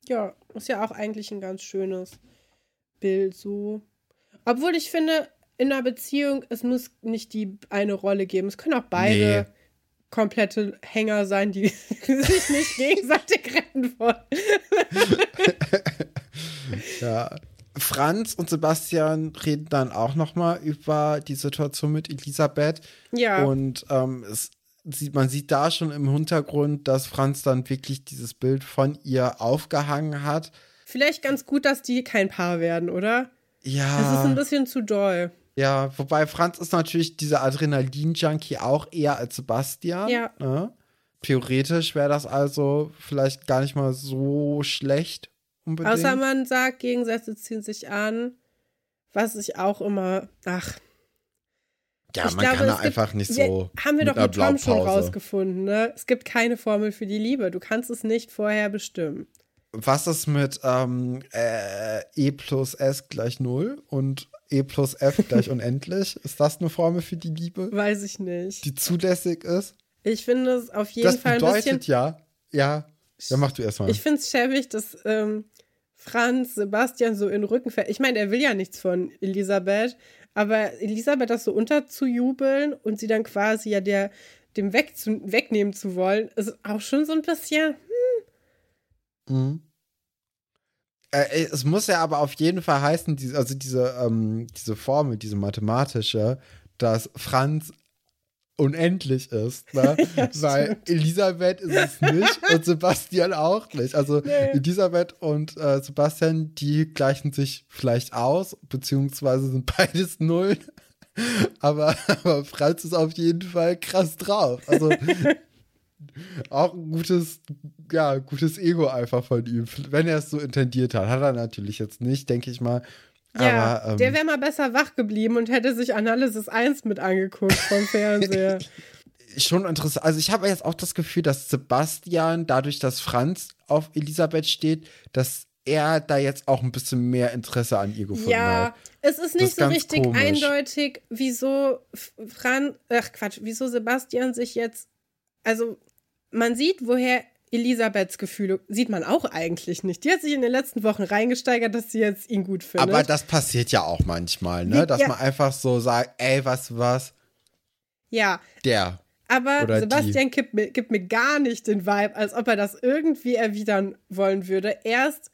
Ja, ist ja auch eigentlich ein ganz schönes Bild so. Obwohl ich finde, in einer Beziehung, es muss nicht die eine Rolle geben. Es können auch beide Nee. komplette Hänger sein, die sich nicht gegenseitig retten wollen. Ja. Franz und Sebastian reden dann auch noch mal über die Situation mit Elisabeth. Ja. Und ähm, es sieht, man sieht da schon im Hintergrund, dass Franz dann wirklich dieses Bild von ihr aufgehangen hat. Vielleicht ganz gut, dass die kein Paar werden, oder? Das ist Ja, ein bisschen zu doll. ja, wobei Franz ist natürlich dieser Adrenalin-Junkie auch eher als Sebastian. Ja. Ne? Theoretisch wäre das also vielleicht gar nicht mal so schlecht unbedingt. Außer man sagt, Gegensätze ziehen sich an. Was ich auch immer. Ach, ja, ich man glaube, kann da einfach nicht wir, so. Haben wir mit doch mit Tom schon rausgefunden, ne? Es gibt keine Formel für die Liebe. Du kannst es nicht vorher bestimmen. Was ist mit ähm, äh, E plus S gleich 0 und E plus F gleich unendlich? Ist das eine Formel für die Liebe, Weiß ich nicht. die zulässig ist? Ich finde es auf jeden das Fall ein bisschen. bedeutet ja, ja, ja, mach du erstmal. Ich finde es schäbig, dass ähm, Franz Sebastian so in den Rücken fällt. Ich meine, er will ja nichts von Elisabeth, aber Elisabeth das so unterzujubeln und sie dann quasi ja der, dem wegzu wegnehmen zu wollen, ist auch schon so ein bisschen. Mhm. Äh, es muss ja aber auf jeden Fall heißen, diese, also diese, ähm, diese Formel, diese mathematische, dass Franz unendlich ist, ne? weil Elisabeth ist es nicht und Sebastian auch nicht. Also Nee. Elisabeth und äh, Sebastian, die gleichen sich vielleicht aus, beziehungsweise sind beides Nullen. Aber, aber Franz ist auf jeden Fall krass drauf. Also auch ein gutes, ja, gutes Ego einfach von ihm. Wenn er es so intendiert hat. Hat er natürlich jetzt nicht, denke ich mal. Ja, Aber, ähm, der wäre mal besser wach geblieben und hätte sich Analysis 1 mit angeguckt vom Fernseher. schon interessant. Also ich habe jetzt auch das Gefühl, dass Sebastian, dadurch, dass Franz auf Elisabeth steht, dass er da jetzt auch ein bisschen mehr Interesse an ihr gefunden ja, hat. es ist nicht ist so richtig komisch. eindeutig, wieso F- Fran, ach Quatsch, wieso Sebastian sich jetzt, also man sieht, woher Elisabeths Gefühle, sieht man auch eigentlich nicht. Die hat sich in den letzten Wochen reingesteigert, dass sie jetzt ihn gut findet. Aber das passiert ja auch manchmal, ne? Dass ja. man einfach so sagt, ey, was, was, ja, der. aber Oder Sebastian gibt mir, gibt mir gar nicht den Vibe, als ob er das irgendwie erwidern wollen würde. Erst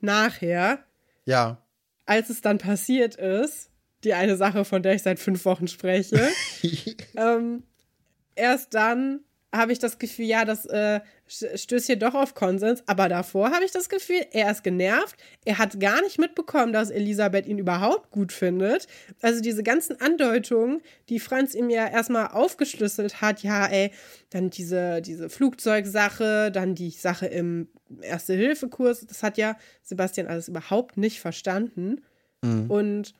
nachher, Ja. als es dann passiert ist, die eine Sache, von der ich seit fünf Wochen spreche, ähm, erst dann habe ich das Gefühl, ja, das äh, stößt hier doch auf Konsens. Aber davor habe ich das Gefühl, er ist genervt. Er hat gar nicht mitbekommen, dass Elisabeth ihn überhaupt gut findet. Also diese ganzen Andeutungen, die Franz ihm ja erstmal aufgeschlüsselt hat, ja, ey, dann diese, diese Flugzeugsache, dann die Sache im Erste-Hilfe-Kurs, das hat ja Sebastian alles überhaupt nicht verstanden. Mhm. Und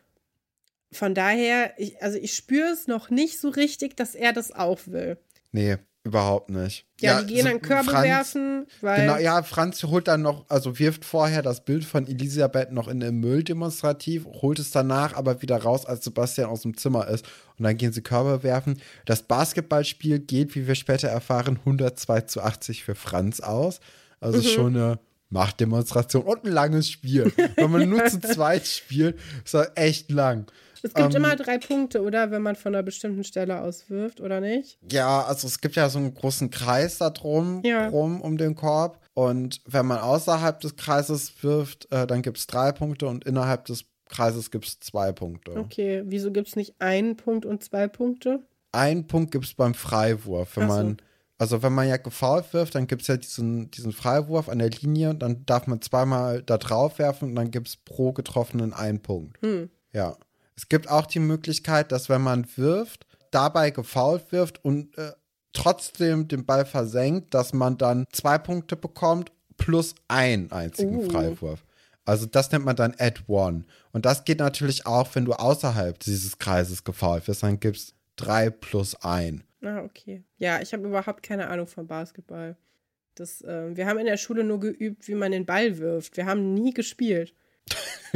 von daher, ich, also ich spüre es noch nicht so richtig, dass er das auch will. Nee, überhaupt nicht. Ja, die gehen so dann Körbe Franz- werfen, weil. Genau, ja, Franz holt dann noch, also wirft vorher das Bild von Elisabeth noch in den Müll demonstrativ, holt es danach aber wieder raus, als Sebastian aus dem Zimmer ist. Und dann gehen sie Körbe werfen. Das Basketballspiel geht, wie wir später erfahren, 102 zu 80 für Franz aus. Also Mhm. schon eine Machtdemonstration und ein langes Spiel. Wenn man nur zu zweit spielt, ist das echt lang. Es gibt ähm, immer drei Punkte, oder? Wenn man von einer bestimmten Stelle aus wirft, oder nicht? Ja, also es gibt ja so einen großen Kreis da drum, Ja. rum um den Korb. Und wenn man außerhalb des Kreises wirft, äh, dann gibt es drei Punkte und innerhalb des Kreises gibt es zwei Punkte. Okay, wieso gibt es nicht einen Punkt und zwei Punkte? Einen Punkt gibt es beim Freiwurf. Wenn so. man, also wenn man ja gefault wirft, dann gibt es ja diesen, diesen Freiwurf an der Linie und dann darf man zweimal da drauf werfen und dann gibt es pro getroffenen einen Punkt. Hm. Ja. Es gibt auch die Möglichkeit, dass wenn man wirft, dabei gefault wirft und äh, trotzdem den Ball versenkt, dass man dann zwei Punkte bekommt plus einen einzigen Uh. Freiwurf. Also das nennt man dann Add One. Und das geht natürlich auch, wenn du außerhalb dieses Kreises gefault wirst, dann gibt es drei plus ein. Ah, okay. Ja, ich habe überhaupt keine Ahnung von Basketball. Das, äh, wir haben in der Schule nur geübt, wie man den Ball wirft. Wir haben nie gespielt.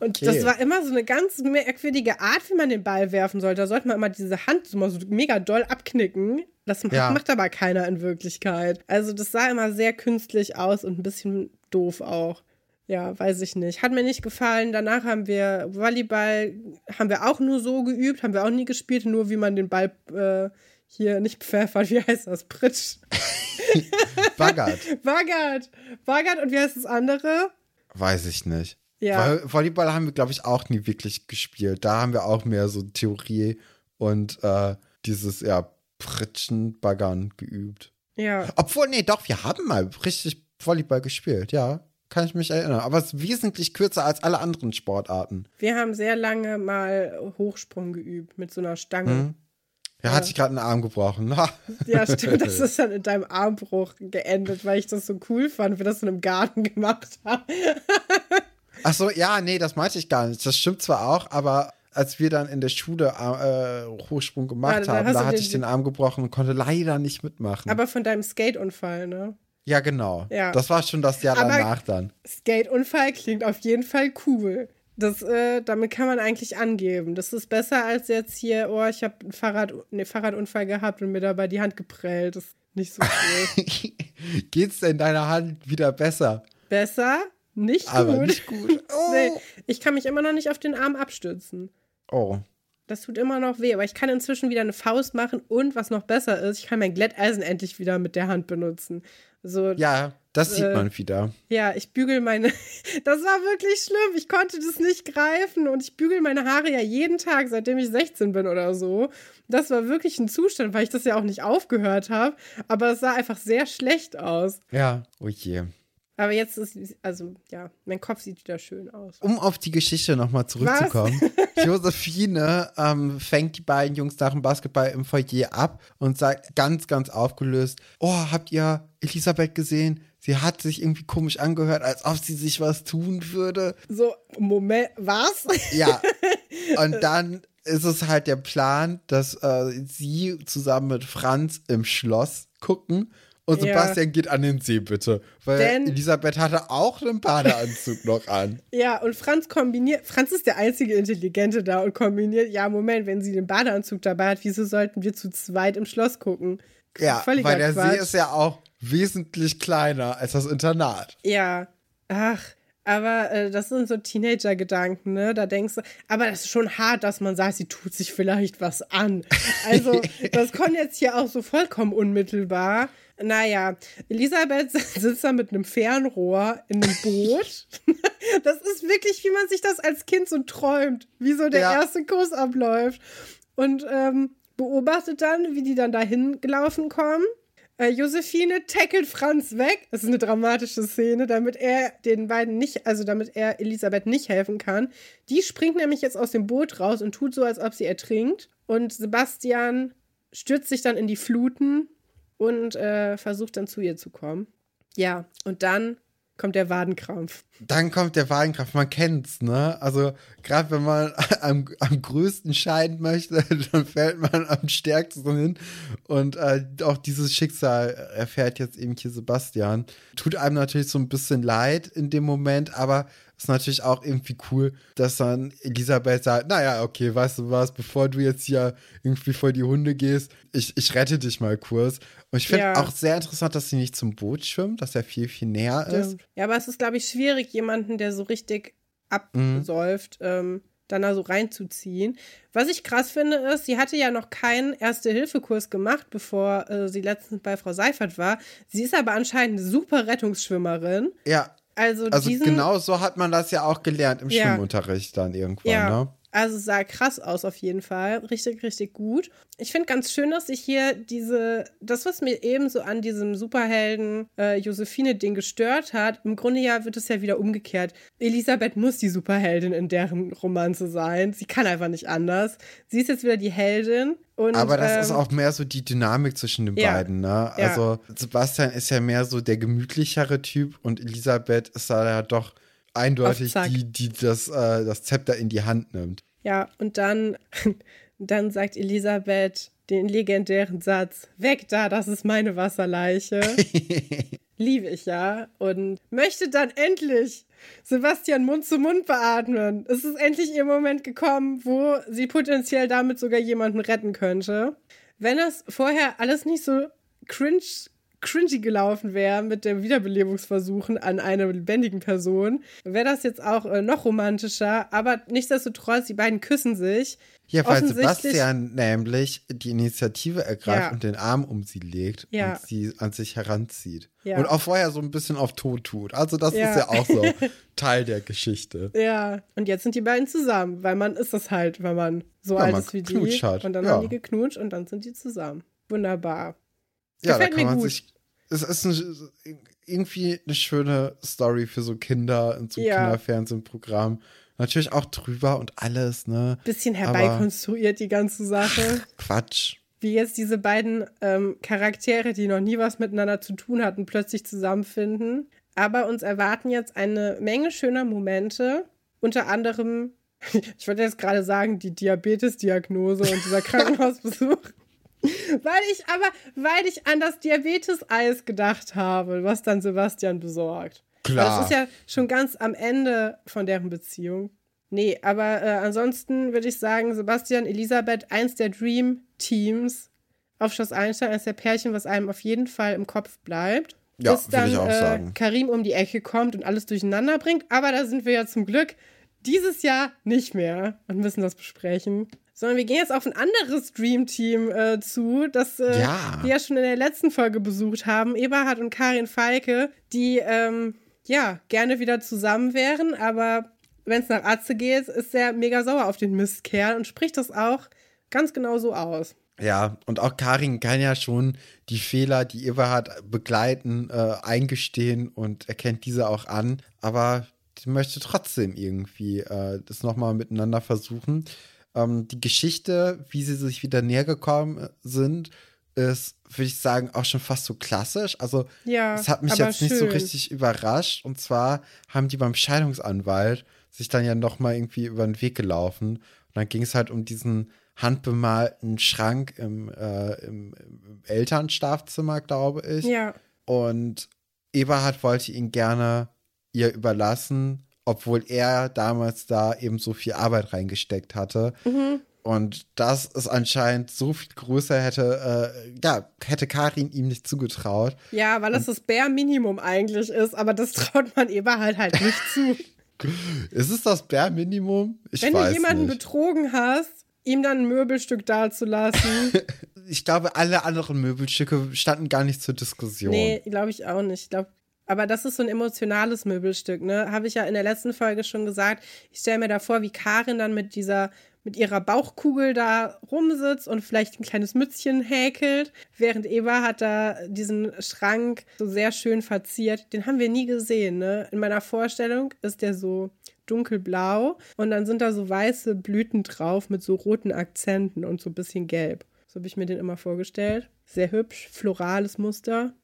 Und Okay. das war immer so eine ganz merkwürdige Art, wie man den Ball werfen sollte. Da sollte man immer diese Hand so so mega doll abknicken. Das macht, Ja. macht aber keiner in Wirklichkeit. Also das sah immer sehr künstlich aus und ein bisschen doof auch. Ja, weiß ich nicht. Hat mir nicht gefallen. Danach haben wir Volleyball, haben wir auch nur so geübt, haben wir auch nie gespielt, nur wie man den Ball äh, hier nicht pfeffert, wie heißt das? Pritsch. Baggert. Baggert. Baggert und wie heißt das andere? Weiß ich nicht. Ja. Weil Volleyball haben wir, glaube ich, auch nie wirklich gespielt. Da haben wir auch mehr so Theorie und äh, dieses, ja, Pritschen, Baggern geübt. Ja. Obwohl, nee, doch, wir haben mal richtig Volleyball gespielt, ja. Kann ich mich erinnern. Aber es ist wesentlich kürzer als alle anderen Sportarten. Wir haben sehr lange mal Hochsprung geübt mit so einer Stange. Mhm. Ja, hatte ich gerade einen Arm gebrochen. Ja, stimmt. Das ist dann in deinem Armbruch geendet, weil ich das so cool fand, wir das in einem Garten gemacht haben. Ach so, ja, nee, das meinte ich gar nicht. Das stimmt zwar auch, aber als wir dann in der Schule äh, Hochsprung gemacht Ja, haben, da hatte den- ich den Arm gebrochen und konnte leider nicht mitmachen. Aber von deinem Skate-Unfall, ne? ja, genau. Ja. Das war schon das Jahr Aber- danach dann. Skate-Unfall klingt auf jeden Fall cool. Das, äh, damit kann man eigentlich angeben. Das ist besser als jetzt hier, oh, ich habe einen Fahrrad, nee, Fahrradunfall gehabt und mir dabei die Hand geprellt. Das ist nicht so cool. Geht's denn deiner Hand wieder besser? besser? Nicht gut. Aber nicht gut. Oh. Nee, ich kann mich immer noch nicht auf den Arm abstützen. oh. Das tut immer noch weh, aber ich kann inzwischen wieder eine Faust machen und was noch besser ist, ich kann mein Glätteisen endlich wieder mit der Hand benutzen. So, Ja, das sieht Äh, man wieder. ich bügel meine. Das war wirklich schlimm. Ich konnte das nicht greifen und ich bügel meine Haare ja jeden Tag, seitdem ich 16 bin oder so. Das war wirklich ein Zustand, weil ich das ja auch nicht aufgehört habe. Aber es sah einfach sehr schlecht aus. Ja, oh je. Aber jetzt ist, also ja, mein Kopf sieht wieder schön aus. Um auf die Geschichte nochmal zurückzukommen. Josephine ähm, fängt die beiden Jungs nach dem Basketball im Foyer ab und sagt ganz, ganz aufgelöst: Oh, habt ihr Elisabeth gesehen? Sie hat sich irgendwie komisch angehört, als ob sie sich was tun würde. So, Moment, was? Ja. Und dann ist es halt der Plan, dass äh, sie zusammen mit Franz im Schloss gucken. Und Ja. Sebastian geht an den See, bitte. Weil Denn- Elisabeth hatte auch einen Badeanzug noch an. Ja, und Franz kombiniert, Franz ist der einzige Intelligente da und kombiniert, ja, Moment, wenn sie den Badeanzug dabei hat, wieso sollten wir zu zweit im Schloss gucken? Ja, Völliger weil der Quatsch. See ist ja auch wesentlich kleiner als das Internat. Ja, ach, aber äh, das sind so Teenager-Gedanken, ne? Da denkst du, aber das ist schon hart, dass man sagt, sie tut sich vielleicht was an. Also, das kommt jetzt hier auch so vollkommen unmittelbar. Naja, Elisabeth sitzt da mit einem Fernrohr in einem Boot. Das ist wirklich, wie man sich das als Kind so träumt, wie so der Ja. erste Kurs abläuft. Und ähm, beobachtet dann, wie die dann dahin gelaufen kommen. Äh, Josephine tackelt Franz weg. Das ist eine dramatische Szene, damit er den beiden nicht, also damit er Elisabeth nicht helfen kann. Die springt nämlich jetzt aus dem Boot raus und tut so, als ob sie ertrinkt. Und Sebastian stürzt sich dann in die Fluten und äh, versucht dann zu ihr zu kommen. Ja, und dann kommt der Wadenkrampf. Dann kommt der Wagenkraft, man kennt's, ne? Also, gerade wenn man am, am größten scheiden möchte, dann fällt man am stärksten hin. Und äh, auch dieses Schicksal erfährt jetzt eben hier Sebastian. Tut einem natürlich so ein bisschen leid in dem Moment, aber ist natürlich auch irgendwie cool, dass dann Elisabeth sagt, naja, okay, weißt du was, bevor du jetzt hier irgendwie vor die Hunde gehst, ich, ich rette dich mal kurz. Und ich finde Ja. auch sehr interessant, dass sie nicht zum Boot schwimmt, dass er viel, viel näher ist. Ja, aber es ist, glaube ich, schwierig, jemanden, der so richtig Mhm. absäuft, ähm, dann da so reinzuziehen. Was ich krass finde, ist, sie hatte ja noch keinen Erste-Hilfe-Kurs gemacht, bevor äh, sie letztens bei Frau Seifert war. Sie ist aber anscheinend eine super Rettungsschwimmerin. Ja, Also, Also diesen, genau so hat man das ja auch gelernt im Ja. Schwimmunterricht dann irgendwann, Ja. ne? Also sah krass aus auf jeden Fall. Richtig, richtig gut. Ich finde ganz schön, dass sich hier diese, das, was mir eben so an diesem Superhelden äh, Josephine-Ding gestört hat, im Grunde ja wird es ja wieder umgekehrt. Elisabeth muss die Superheldin in deren Romanze sein. Sie kann einfach nicht anders. Sie ist jetzt wieder die Heldin. Und, Aber das ähm, ist auch mehr so die Dynamik zwischen den ja, beiden, ne? ja. Also Sebastian ist ja mehr so der gemütlichere Typ und Elisabeth ist da ja doch eindeutig die, die das, äh, das Zepter in die Hand nimmt. Ja, und dann, dann sagt Elisabeth den legendären Satz: Weg da, das ist meine Wasserleiche. Liebe ich ja. Und möchte dann endlich Sebastian Mund zu Mund beatmen. Es ist endlich ihr Moment gekommen, wo sie potenziell damit sogar jemanden retten könnte. Wenn das vorher alles nicht so cringe, cringy gelaufen wäre mit dem Wiederbelebungsversuchen an einer lebendigen Person, wäre das jetzt auch äh, noch romantischer. Aber nichtsdestotrotz, die beiden küssen sich. Ja, weil Sebastian nämlich die Initiative ergreift Ja. und den Arm um sie legt Ja. und sie an sich heranzieht. Ja. Und auch vorher so ein bisschen auf Tod tut. Also das ist ja auch so Teil der Geschichte. Ja, und jetzt sind die beiden zusammen, weil man ist das halt, wenn man so alt man ist wie die. hat, Und dann haben die geknutscht und dann sind die zusammen. Wunderbar. Ja, da kann mir man gut. sich. Es ist ein, irgendwie eine schöne Story für so Kinder in so einem Ja. Kinderfernsehprogramm. Natürlich auch drüber und alles, ne? Bisschen herbeikonstruiert, die ganze Sache. Quatsch. Wie jetzt diese beiden ähm, Charaktere, die noch nie was miteinander zu tun hatten, plötzlich zusammenfinden. Aber uns erwarten jetzt eine Menge schöner Momente. Unter anderem, ich wollte jetzt gerade sagen, die Diabetes-Diagnose und dieser Krankenhausbesuch. Weil ich aber, weil ich an das Diabetes-Eis gedacht habe, was dann Sebastian besorgt. Weil Klar. Das ist ja schon ganz am Ende von deren Beziehung. Nee, aber äh, ansonsten würde ich sagen, Sebastian, Elisabeth, eins der Dream-Teams auf Schloss Einstein, eines der Pärchen, was einem auf jeden Fall im Kopf bleibt. Ja, bis dann ich auch äh, sagen. Karim um die Ecke kommt und alles durcheinander bringt. Aber da sind wir ja zum Glück dieses Jahr nicht mehr und müssen das besprechen. Sondern wir gehen jetzt auf ein anderes Dream-Team äh, zu, das äh, Ja. wir ja schon in der letzten Folge besucht haben. Eberhard und Karin Falke, die ähm, ja gerne wieder zusammen wären, aber wenn es nach Atze geht, ist er mega sauer auf den Mistkerl und spricht das auch ganz genau so aus. Ja, und auch Karin kann ja schon die Fehler, die Eberhard begleiten, äh, eingestehen und erkennt diese auch an. Aber sie möchte trotzdem irgendwie äh, das nochmal miteinander versuchen. Ähm, die Geschichte, wie sie sich wieder näher gekommen sind, ist, würde ich sagen, auch schon fast so klassisch. Also, Ja, es hat mich jetzt nicht so schön. richtig überrascht. Und zwar haben die beim Scheidungsanwalt sich dann ja nochmal irgendwie über den Weg gelaufen. Und dann ging es halt um diesen handbemalten Schrank im, äh, im, im Elternschlafzimmer, glaube ich. Ja, Und Eberhard wollte ihn gerne ihr überlassen, obwohl er damals da eben so viel Arbeit reingesteckt hatte. Mhm. Und das ist anscheinend so viel größer, hätte, äh, ja, hätte Karin ihm nicht zugetraut. ja, weil das das Bare Minimum eigentlich ist, aber das traut man Eberhard halt nicht zu. Ist es das Bare-Minimum? Ich Wenn du weiß jemanden nicht. betrogen hast, ihm dann ein Möbelstück dazulassen. Ich glaube, alle anderen Möbelstücke standen gar nicht zur Diskussion. nee, glaube ich auch nicht. Ich glaube, aber das ist so ein emotionales Möbelstück, ne? Habe ich ja in der letzten Folge schon gesagt. Ich stelle mir da vor, wie Karin dann mit dieser, mit ihrer Bauchkugel da rumsitzt und vielleicht ein kleines Mützchen häkelt, während Eva hat da diesen Schrank so sehr schön verziert. Den haben wir nie gesehen, ne? In meiner Vorstellung ist der so dunkelblau und dann sind da so weiße Blüten drauf mit so roten Akzenten und so ein bisschen gelb. So habe ich mir den immer vorgestellt. Sehr hübsch, florales Muster.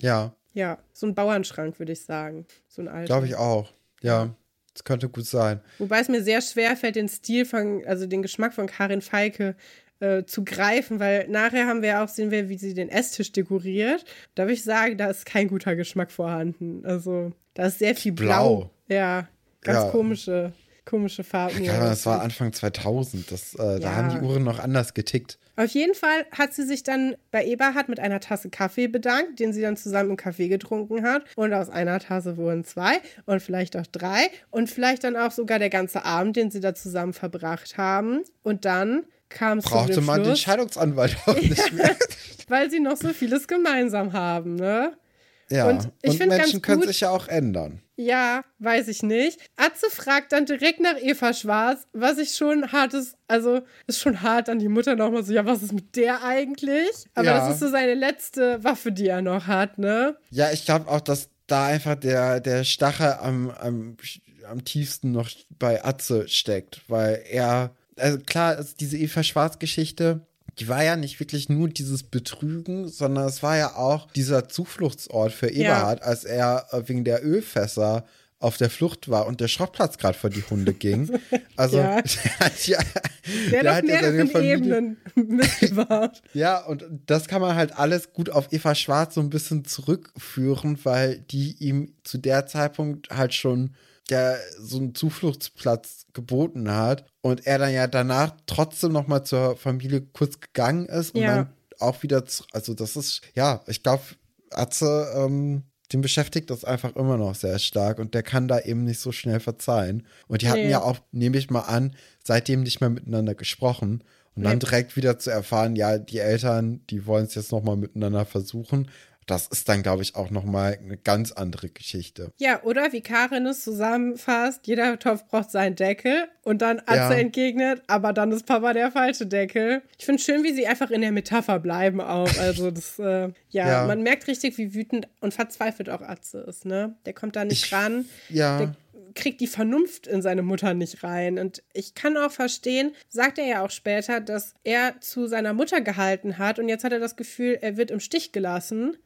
Ja, Ja, so ein Bauernschrank, würde ich sagen. So ein alter. glaube ich auch. Ja, das könnte gut sein. Wobei es mir sehr schwer fällt, den Stil von, also den Geschmack von Karin Falke äh, zu greifen, weil nachher haben wir auch, sehen wir, wie sie den Esstisch dekoriert. Da würde ich sagen, da ist kein guter Geschmack vorhanden. Also, da ist sehr viel Blau. Blau. Ja, ganz Ja. komische, komische Farben. Ja, das war Anfang 2000. Das, äh, Da Ja. haben die Uhren noch anders getickt. Auf jeden Fall hat sie sich dann bei Eberhard mit einer Tasse Kaffee bedankt, den sie dann zusammen im Kaffee getrunken hat. Und aus einer Tasse wurden zwei und vielleicht auch drei und vielleicht dann auch sogar der ganze Abend, den sie da zusammen verbracht haben. Und dann kam es zu Brauchte dem man den Schluss, Scheidungsanwalt auch nicht mehr. weil sie noch so vieles gemeinsam haben, ne? Ja, Und ich und Menschen ganz können gut- sich ja auch ändern. Ja, weiß ich nicht. Atze fragt dann direkt nach Eva Schwarz, was ich schon hartes, also ist schon hart an die Mutter nochmal so, ja, was ist mit der eigentlich? Aber Ja. das ist so seine letzte Waffe, die er noch hat, ne? Ja, ich glaube auch, dass da einfach der, der Stachel am, am, am tiefsten noch bei Atze steckt, weil er, also klar, also diese Eva Schwarz-Geschichte, die war ja nicht wirklich nur dieses Betrügen, sondern es war ja auch dieser Zufluchtsort für Ja. Eberhard, als er äh, wegen der Ölfässer auf der Flucht war und der Schrottplatz gerade vor die Hunde ging. Also, Ja. der hat ja, Der, der hat ja seine Familie- ja, und das kann man halt alles gut auf Eva Schwarz so ein bisschen zurückführen, weil die ihm zu der Zeitpunkt halt schon der so einen Zufluchtsplatz geboten hat und er dann ja danach trotzdem noch mal zur Familie kurz gegangen ist und Ja. dann auch wieder zu, also das ist ja, ich glaube Atze ähm, den beschäftigt das einfach immer noch sehr stark und der kann da eben nicht so schnell verzeihen. Und die hatten Nee. ja auch, nehme ich mal an, seitdem nicht mehr miteinander gesprochen. Und dann Nee. direkt wieder zu erfahren, ja, die Eltern, die wollen es jetzt nochmal miteinander versuchen. Das ist dann, glaube ich, auch nochmal eine ganz andere Geschichte. Ja, oder wie Karin es zusammenfasst, jeder Topf braucht seinen Deckel und dann Atze Ja. entgegnet, aber dann ist Papa der falsche Deckel. Ich finde schön, wie sie einfach in der Metapher bleiben auch. Also das, äh, ja, Ja. man merkt richtig, wie wütend und verzweifelt auch Atze ist, ne? Der kommt da nicht Ich- ran. Ja. Der kriegt die Vernunft in seine Mutter nicht rein. Und ich kann auch verstehen, sagt er ja auch später, dass er zu seiner Mutter gehalten hat und jetzt hat er das Gefühl, er wird im Stich gelassen,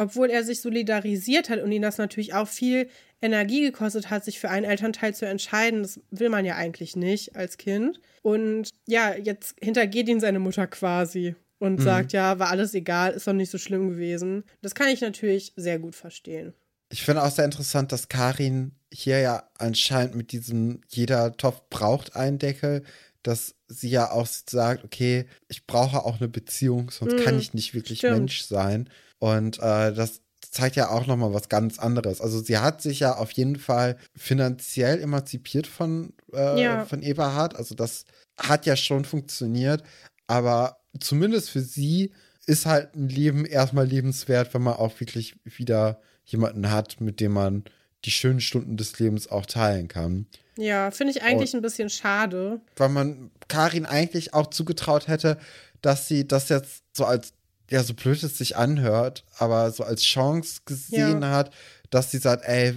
obwohl er sich solidarisiert hat und ihn das natürlich auch viel Energie gekostet hat, sich für einen Elternteil zu entscheiden. Das will man ja eigentlich nicht als Kind. Und ja, jetzt hintergeht ihn seine Mutter quasi und sagt, ja, war alles egal, ist doch nicht so schlimm gewesen. Das kann ich natürlich sehr gut verstehen. Ich finde auch sehr interessant, dass Karin hier ja anscheinend mit diesem jeder Topf braucht einen Deckel, dass sie ja auch sagt, okay, ich brauche auch eine Beziehung, sonst kann ich nicht wirklich stimmt. Mensch sein. Und äh, das zeigt ja auch nochmal was ganz anderes. Also sie hat sich ja auf jeden Fall finanziell emanzipiert von, äh, Ja. von Eberhard. Also das hat ja schon funktioniert, aber zumindest für sie ist halt ein Leben erstmal lebenswert, wenn man auch wirklich wieder jemanden hat, mit dem man die schönen Stunden des Lebens auch teilen kann. Ja, finde ich eigentlich ein bisschen schade. Weil man Karin eigentlich auch zugetraut hätte, dass sie das jetzt so als, ja, so blöd es sich anhört, aber so als Chance gesehen Ja. hat, dass sie sagt, ey,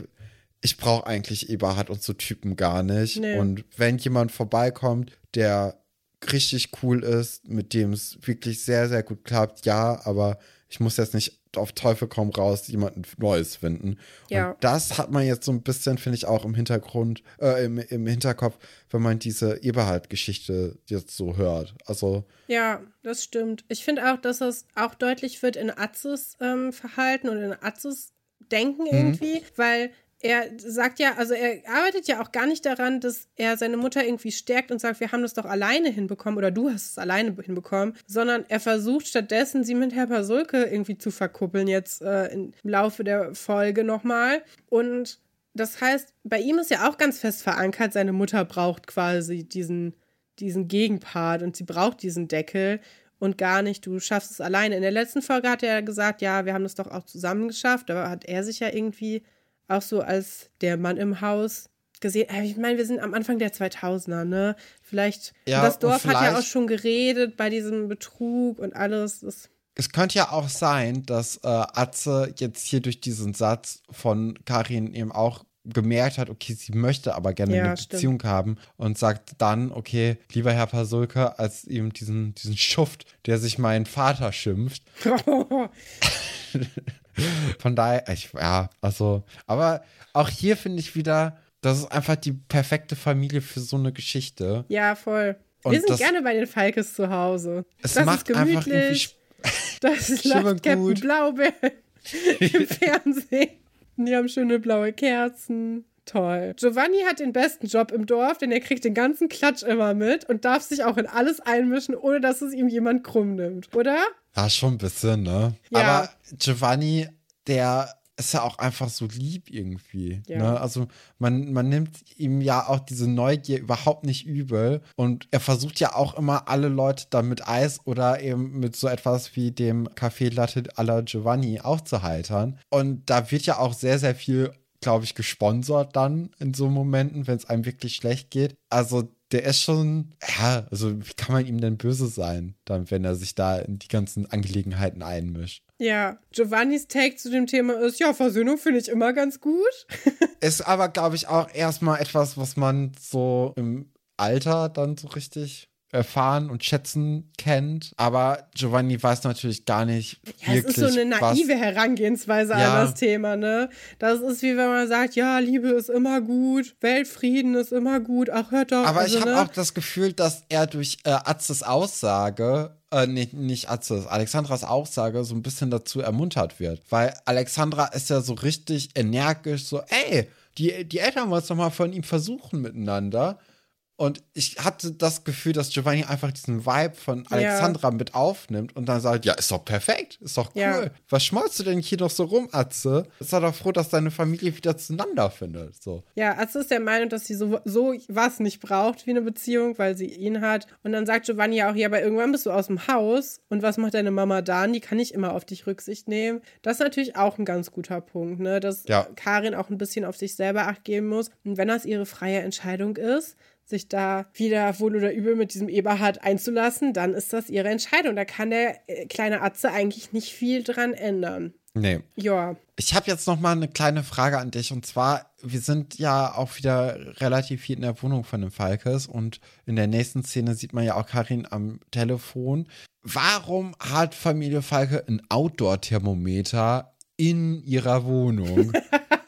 ich brauche eigentlich Eberhard und so Typen gar nicht. Nee. Und wenn jemand vorbeikommt, der richtig cool ist, mit dem es wirklich sehr, sehr gut klappt, ja, aber ich muss jetzt nicht auf Teufel komm raus jemanden Neues finden. Ja. Und das hat man jetzt so ein bisschen, finde ich, auch im Hintergrund, äh, im, im Hinterkopf, wenn man diese Eberhard-Geschichte jetzt so hört. Also, Ja, das stimmt. Ich finde auch, dass es auch deutlich wird in Atzes ähm, Verhalten und in Atzes Denken irgendwie, weil er sagt ja, also er arbeitet ja auch gar nicht daran, dass er seine Mutter irgendwie stärkt und sagt, wir haben das doch alleine hinbekommen oder du hast es alleine hinbekommen, sondern er versucht stattdessen, sie mit Herr Pasulke irgendwie zu verkuppeln, jetzt äh, im Laufe der Folge nochmal. Und das heißt, bei ihm ist ja auch ganz fest verankert, seine Mutter braucht quasi diesen, diesen Gegenpart und sie braucht diesen Deckel und gar nicht, du schaffst es alleine. In der letzten Folge hat er gesagt, ja, wir haben das doch auch zusammen geschafft, aber hat er sich ja irgendwie auch so als der Mann im Haus gesehen. Äh, Ich meine, wir sind am Anfang der 2000er, ne? Vielleicht, Ja, das Dorf hat ja vielleicht- auch schon geredet bei diesem Betrug und alles. Das, es könnte ja auch sein, dass äh, Atze jetzt hier durch diesen Satz von Karin eben auch gemerkt hat, okay, sie möchte aber gerne Ja, eine stimmt. Beziehung haben und sagt dann, okay, lieber Herr Pasulke, als ihm diesen, diesen Schuft, der sich meinen Vater schimpft, Von daher, ich, ja, also, aber auch hier finde ich wieder, das ist einfach die perfekte Familie für so eine Geschichte. ja, voll. Und wir sind gerne bei den Falkes zu Hause. Es das macht ist einfach irgendwie gemütlich. Das läuft Captain. Blaubeer im Fernsehen. Die haben schöne blaue Kerzen. Toll. Giovanni hat den besten Job im Dorf, denn er kriegt den ganzen Klatsch immer mit und darf sich auch in alles einmischen, ohne dass es ihm jemand krumm nimmt. Oder? Ja, schon ein bisschen, ne? Ja. Aber Giovanni, der ist ja auch einfach so lieb irgendwie. Ja. Ne? Also man, man nimmt ihm ja auch diese Neugier überhaupt nicht übel. Und er versucht ja auch immer alle Leute da mit Eis oder eben mit so etwas wie dem Café Latte alla Giovanni aufzuheitern. Und da wird ja auch sehr, sehr viel, glaube ich, gesponsert dann in so Momenten, wenn es einem wirklich schlecht geht. Also der ist schon, ja, also wie kann man ihm denn böse sein, dann, wenn er sich da in die ganzen Angelegenheiten einmischt? Ja, Giovannis Take zu dem Thema ist, ja, Versöhnung finde ich immer ganz gut. Ist aber, glaube ich, auch erstmal etwas, was man so im Alter dann so richtig erfahren und schätzen kennt. Aber Giovanni weiß natürlich gar nicht Ja, wirklich, es ist so eine naive was, Herangehensweise Ja. an das Thema, ne? Das ist wie wenn man sagt, ja, Liebe ist immer gut, Weltfrieden ist immer gut, ach hört doch. Aber also, ich habe ne? auch das Gefühl, dass er durch äh, Atzes Aussage, äh, nicht, nicht Atzes, Alexandras Aussage so ein bisschen dazu ermuntert wird. Weil Alexandra ist ja so richtig energisch, so, ey, die, die Eltern wollen es doch mal von ihm versuchen miteinander. Und ich hatte das Gefühl, dass Giovanni einfach diesen Vibe von Alexandra mit aufnimmt und dann sagt, ja, ist doch perfekt, ist doch cool. Ja. Was schmolzt du denn hier noch so rum, Atze? Sei doch froh, dass deine Familie wieder zueinander findet. So. Ja, Atze ist der Meinung, dass sie so, so was nicht braucht wie eine Beziehung, weil sie ihn hat. Und dann sagt Giovanni ja auch, ja, aber irgendwann bist du aus dem Haus und was macht deine Mama dann? Die kann nicht immer auf dich Rücksicht nehmen. Das ist natürlich auch ein ganz guter Punkt, ne? Dass Ja. Karin auch ein bisschen auf sich selber acht geben muss. Und wenn das ihre freie Entscheidung ist, sich da wieder wohl oder übel mit diesem Eberhard einzulassen, dann ist das ihre Entscheidung. Da kann der äh, kleine Atze eigentlich nicht viel dran ändern. Nee. Ja, Ich habe jetzt noch mal eine kleine Frage an dich und zwar, wir sind ja auch wieder relativ viel in der Wohnung von dem Falkes und in der nächsten Szene sieht man ja auch Karin am Telefon. Warum hat Familie Falke ein Outdoor-Thermometer in ihrer Wohnung?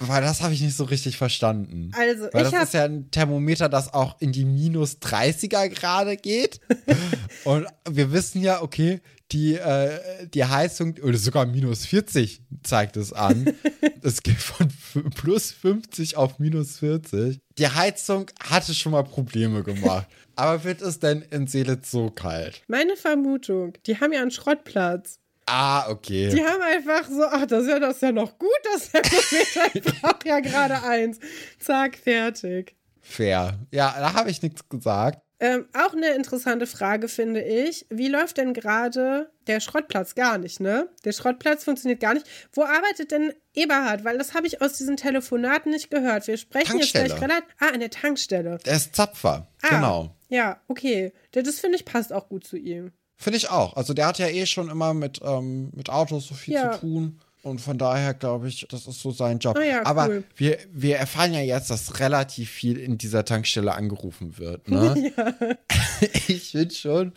Weil das habe ich nicht so richtig verstanden. Also, Weil ich das ist ja ein Thermometer, das auch in die minus 30er Grade geht. Und wir wissen ja, okay, die, äh, die Heizung, oder sogar minus 40 zeigt es an. Es geht von plus 50 auf minus 40. Die Heizung hatte schon mal Probleme gemacht. Aber wird es denn in Seelitz so kalt? meine Vermutung, die haben ja einen Schrottplatz. Ah, okay. Die haben einfach so, ach, das ist ja, das ist ja noch gut, das Thermometer. Ich brauche ja gerade eins. Zack, fertig. Fair. Ja, da habe ich nichts gesagt. Ähm, auch eine interessante Frage finde ich. Wie läuft denn gerade der Schrottplatz? Gar nicht, ne? Der Schrottplatz funktioniert gar nicht. Wo arbeitet denn Eberhard? Weil das habe ich aus diesen Telefonaten nicht gehört. Wir sprechen jetzt Tankstelle. gleich relativ. Ah, an der Tankstelle. Der ist Zapfer. Ah, Genau. Ja, okay. Das finde ich passt auch gut zu ihm. Finde ich auch. Also der hat ja eh schon immer mit, ähm, mit Autos so viel Ja. zu tun. Und von daher glaube ich, das ist so sein Job. Ah ja, Aber cool. wir, wir erfahren ja jetzt, dass relativ viel in dieser Tankstelle angerufen wird. Ne? Ich finde schon,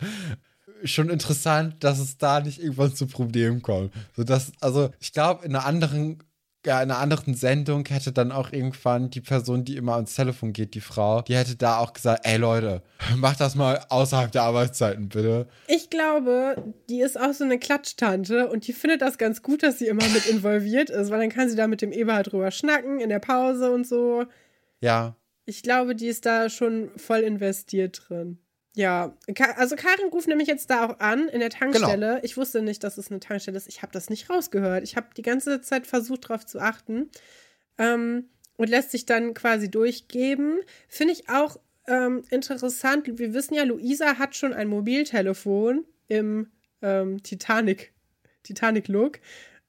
schon interessant, dass es da nicht irgendwann zu Problemen kommt. So dass, also ich glaube, in einer anderen ja, einer anderen Sendung hätte dann auch irgendwann die Person, die immer ans Telefon geht, die Frau, die hätte da auch gesagt, ey Leute, macht das mal außerhalb der Arbeitszeiten, bitte. Ich glaube, die ist auch so eine Klatschtante und die findet das ganz gut, dass sie immer mit involviert ist, weil dann kann sie da mit dem Eberhard drüber schnacken in der Pause und so. Ja, Ich glaube, die ist da schon voll investiert drin. Ja, also Karin ruft nämlich jetzt da auch an in der Tankstelle. Genau. Ich wusste nicht, dass es eine Tankstelle ist. Ich habe das nicht rausgehört. Ich habe die ganze Zeit versucht, darauf zu achten. Ähm, und lässt sich dann quasi durchgeben. Finde ich auch ähm, interessant. Wir wissen ja, Luisa hat schon ein Mobiltelefon im ähm, Titanic, Titanic-Look.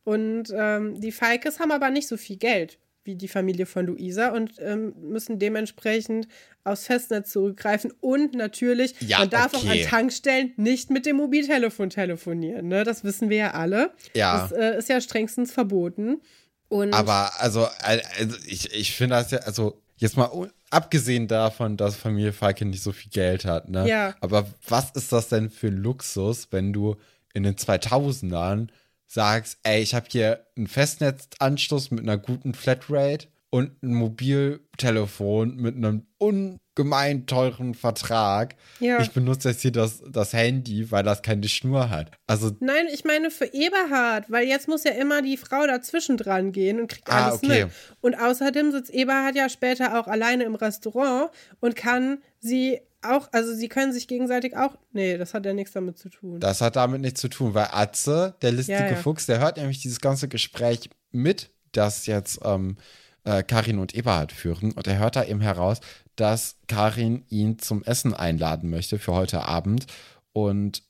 Und ähm, die Falkes haben aber nicht so viel Geld wie die Familie von Luisa und ähm, müssen dementsprechend aufs Festnetz zurückgreifen. Und natürlich, Ja, man darf auch an okay. Tankstellen nicht mit dem Mobiltelefon telefonieren. Ne? Das wissen wir ja alle. Ja. Das äh, ist ja strengstens verboten. Und aber also, also ich, ich finde das ja, also jetzt mal abgesehen davon, dass Familie Falke nicht so viel Geld hat, ne? Ja. Aber was ist das denn für ein Luxus, wenn du in den 2000ern sagst, ey, ich habe hier einen Festnetzanschluss mit einer guten Flatrate und ein Mobiltelefon mit einem ungemein teuren Vertrag. Ja. Ich benutze jetzt hier das, das Handy, weil das keine Schnur hat. Also, Nein, ich meine für Eberhard, weil jetzt muss ja immer die Frau dazwischen dran gehen und kriegt Ah, alles okay. mit. Und außerdem sitzt Eberhard ja später auch alleine im Restaurant und kann sie auch, also sie können sich gegenseitig auch, nee, das hat ja nichts damit zu tun. Das hat damit nichts zu tun, weil Atze, der listige Ja, ja. Fuchs, der hört nämlich dieses ganze Gespräch mit, dass jetzt ähm, äh, Karin und Eberhard führen. Und er hört da eben heraus, dass Karin ihn zum Essen einladen möchte für heute Abend. Und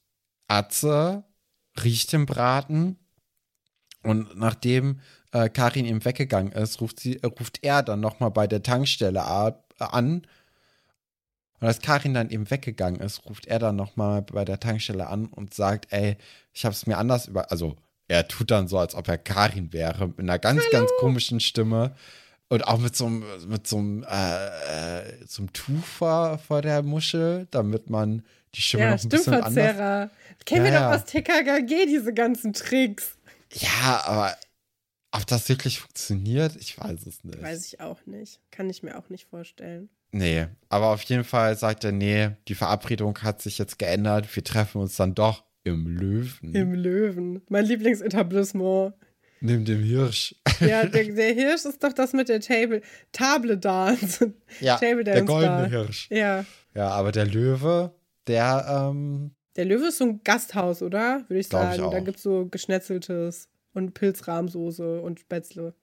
Atze riecht den Braten. Und nachdem äh, Karin ihm weggegangen ist, ruft, sie, äh, ruft er dann nochmal bei der Tankstelle ab, an. Und als Karin dann eben weggegangen ist, ruft er dann nochmal bei der Tankstelle an und sagt, ey, ich habe es mir anders über, also er tut dann so, als ob er Karin wäre, mit einer ganz, Hallo. ganz komischen Stimme. Und auch mit so einem, mit so einem, äh, so einem Tuch vor, vor der Muschel, damit man die Stimme ja, noch ein bisschen anders... Kennen ja, wir doch aus TKKG, diese ganzen Tricks. Ja, aber ob das wirklich funktioniert, ich weiß es nicht. Weiß ich auch nicht. Kann ich mir auch nicht vorstellen. Nee, aber auf jeden Fall sagt er, nee, die Verabredung hat sich jetzt geändert. Wir treffen uns dann doch im Löwen. Im Löwen. Mein Lieblingsetablissement. Neben dem Hirsch. Ja, der, der, Hirsch ist doch das mit der Table, Table Dance. Ja, Table Dance der goldene Bar. Hirsch. Ja. Ja, aber der Löwe, der, ähm, Der Löwe ist so ein Gasthaus, oder? Würde ich sagen. Ich da gibt es so Geschnetzeltes und Pilzrahmsoße und Spätzle.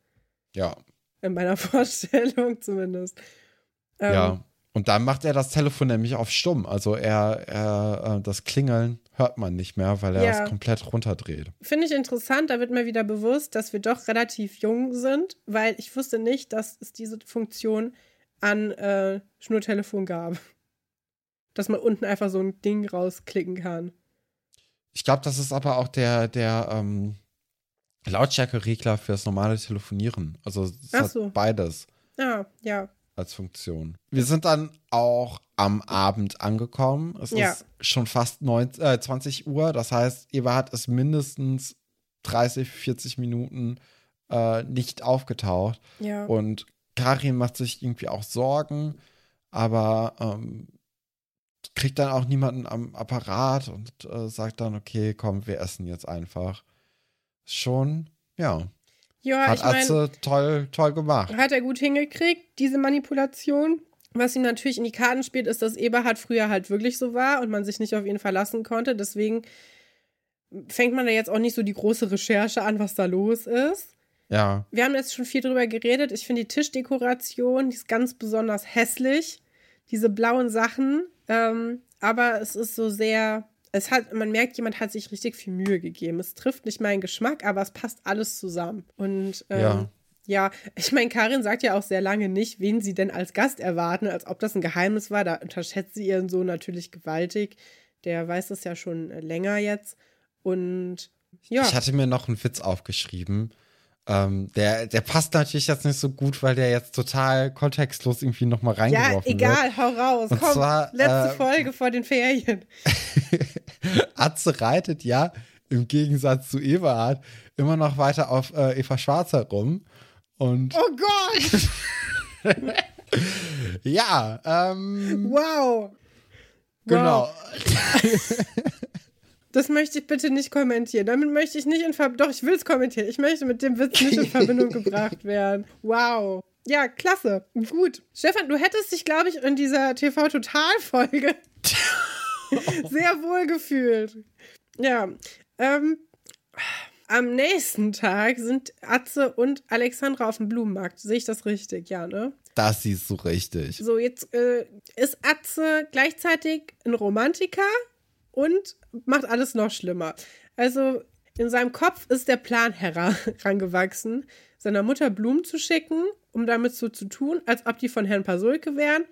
Ja. In meiner Vorstellung zumindest. Ähm, ja. Und dann macht er das Telefon nämlich auf stumm. Also er, er äh, das Klingeln hört man nicht mehr, weil er ja. es komplett runterdreht. Finde ich interessant, da wird mir wieder bewusst, dass wir doch relativ jung sind, weil ich wusste nicht, dass es diese Funktion an äh, Schnurtelefon gab. Dass man unten einfach so ein Ding rausklicken kann. Ich glaube, das ist aber auch der, der ähm, Lautstärkeregler fürs normale Telefonieren. Also es so. beides. Ja, ja als Funktion. Wir sind dann auch am Abend angekommen. Es ja. ist schon fast 19, äh, 20 Uhr. Das heißt, Eberhard ist mindestens 30, 40 Minuten äh, nicht aufgetaucht. Ja. Und Karin macht sich irgendwie auch Sorgen, aber ähm, kriegt dann auch niemanden am Apparat und äh, sagt dann, okay, komm, wir essen jetzt einfach. Schon, ja. Ja, hat ich Atze toll, toll gemacht. Hat er gut hingekriegt, diese Manipulation. Was ihm natürlich in die Karten spielt, ist, dass Eberhard früher halt wirklich so war und man sich nicht auf ihn verlassen konnte. Deswegen fängt man da jetzt auch nicht so die große Recherche an, was da los ist. Ja. Wir haben jetzt schon viel drüber geredet. Ich finde die Tischdekoration, die ist ganz besonders hässlich. Diese blauen Sachen. Ähm, aber es ist so sehr es hat, man merkt, jemand hat sich richtig viel Mühe gegeben. Es trifft nicht meinen Geschmack, aber es passt alles zusammen. Und ähm, ja. ja, ich meine, Karin sagt ja auch sehr lange nicht, wen sie denn als Gast erwarten, als ob das ein Geheimnis war. Da unterschätzt sie ihren Sohn natürlich gewaltig. Der weiß das ja schon länger jetzt. Und ja. Ich hatte mir noch einen Witz aufgeschrieben. Ähm, der, der passt natürlich jetzt nicht so gut, weil der jetzt total kontextlos irgendwie nochmal reingeworfen wird. Ja, egal, wird. hau raus. Und Komm, zwar, letzte äh, Folge vor den Ferien. Atze reitet ja im Gegensatz zu Eberhard immer noch weiter auf äh, Eva Schwarz herum. Und oh Gott! ja, ähm. Wow! Genau. Wow. Das möchte ich bitte nicht kommentieren. Damit möchte ich nicht in Verbindung. Doch, ich will es kommentieren. Ich möchte mit dem Witz nicht in Verbindung gebracht werden. Wow. Ja, klasse. Gut. Stefan, du hättest dich, glaube ich, in dieser TV-Total-Folge sehr wohl gefühlt. Ja. Ähm, am nächsten Tag sind Atze und Alexandra auf dem Blumenmarkt. Sehe ich das richtig? Ja, ne? Das siehst du richtig. So, jetzt äh, ist Atze gleichzeitig ein Romantiker und macht alles noch schlimmer. Also in seinem Kopf ist der Plan herangewachsen, seiner Mutter Blumen zu schicken, um damit so zu tun, als ob die von Herrn Pasulke wären,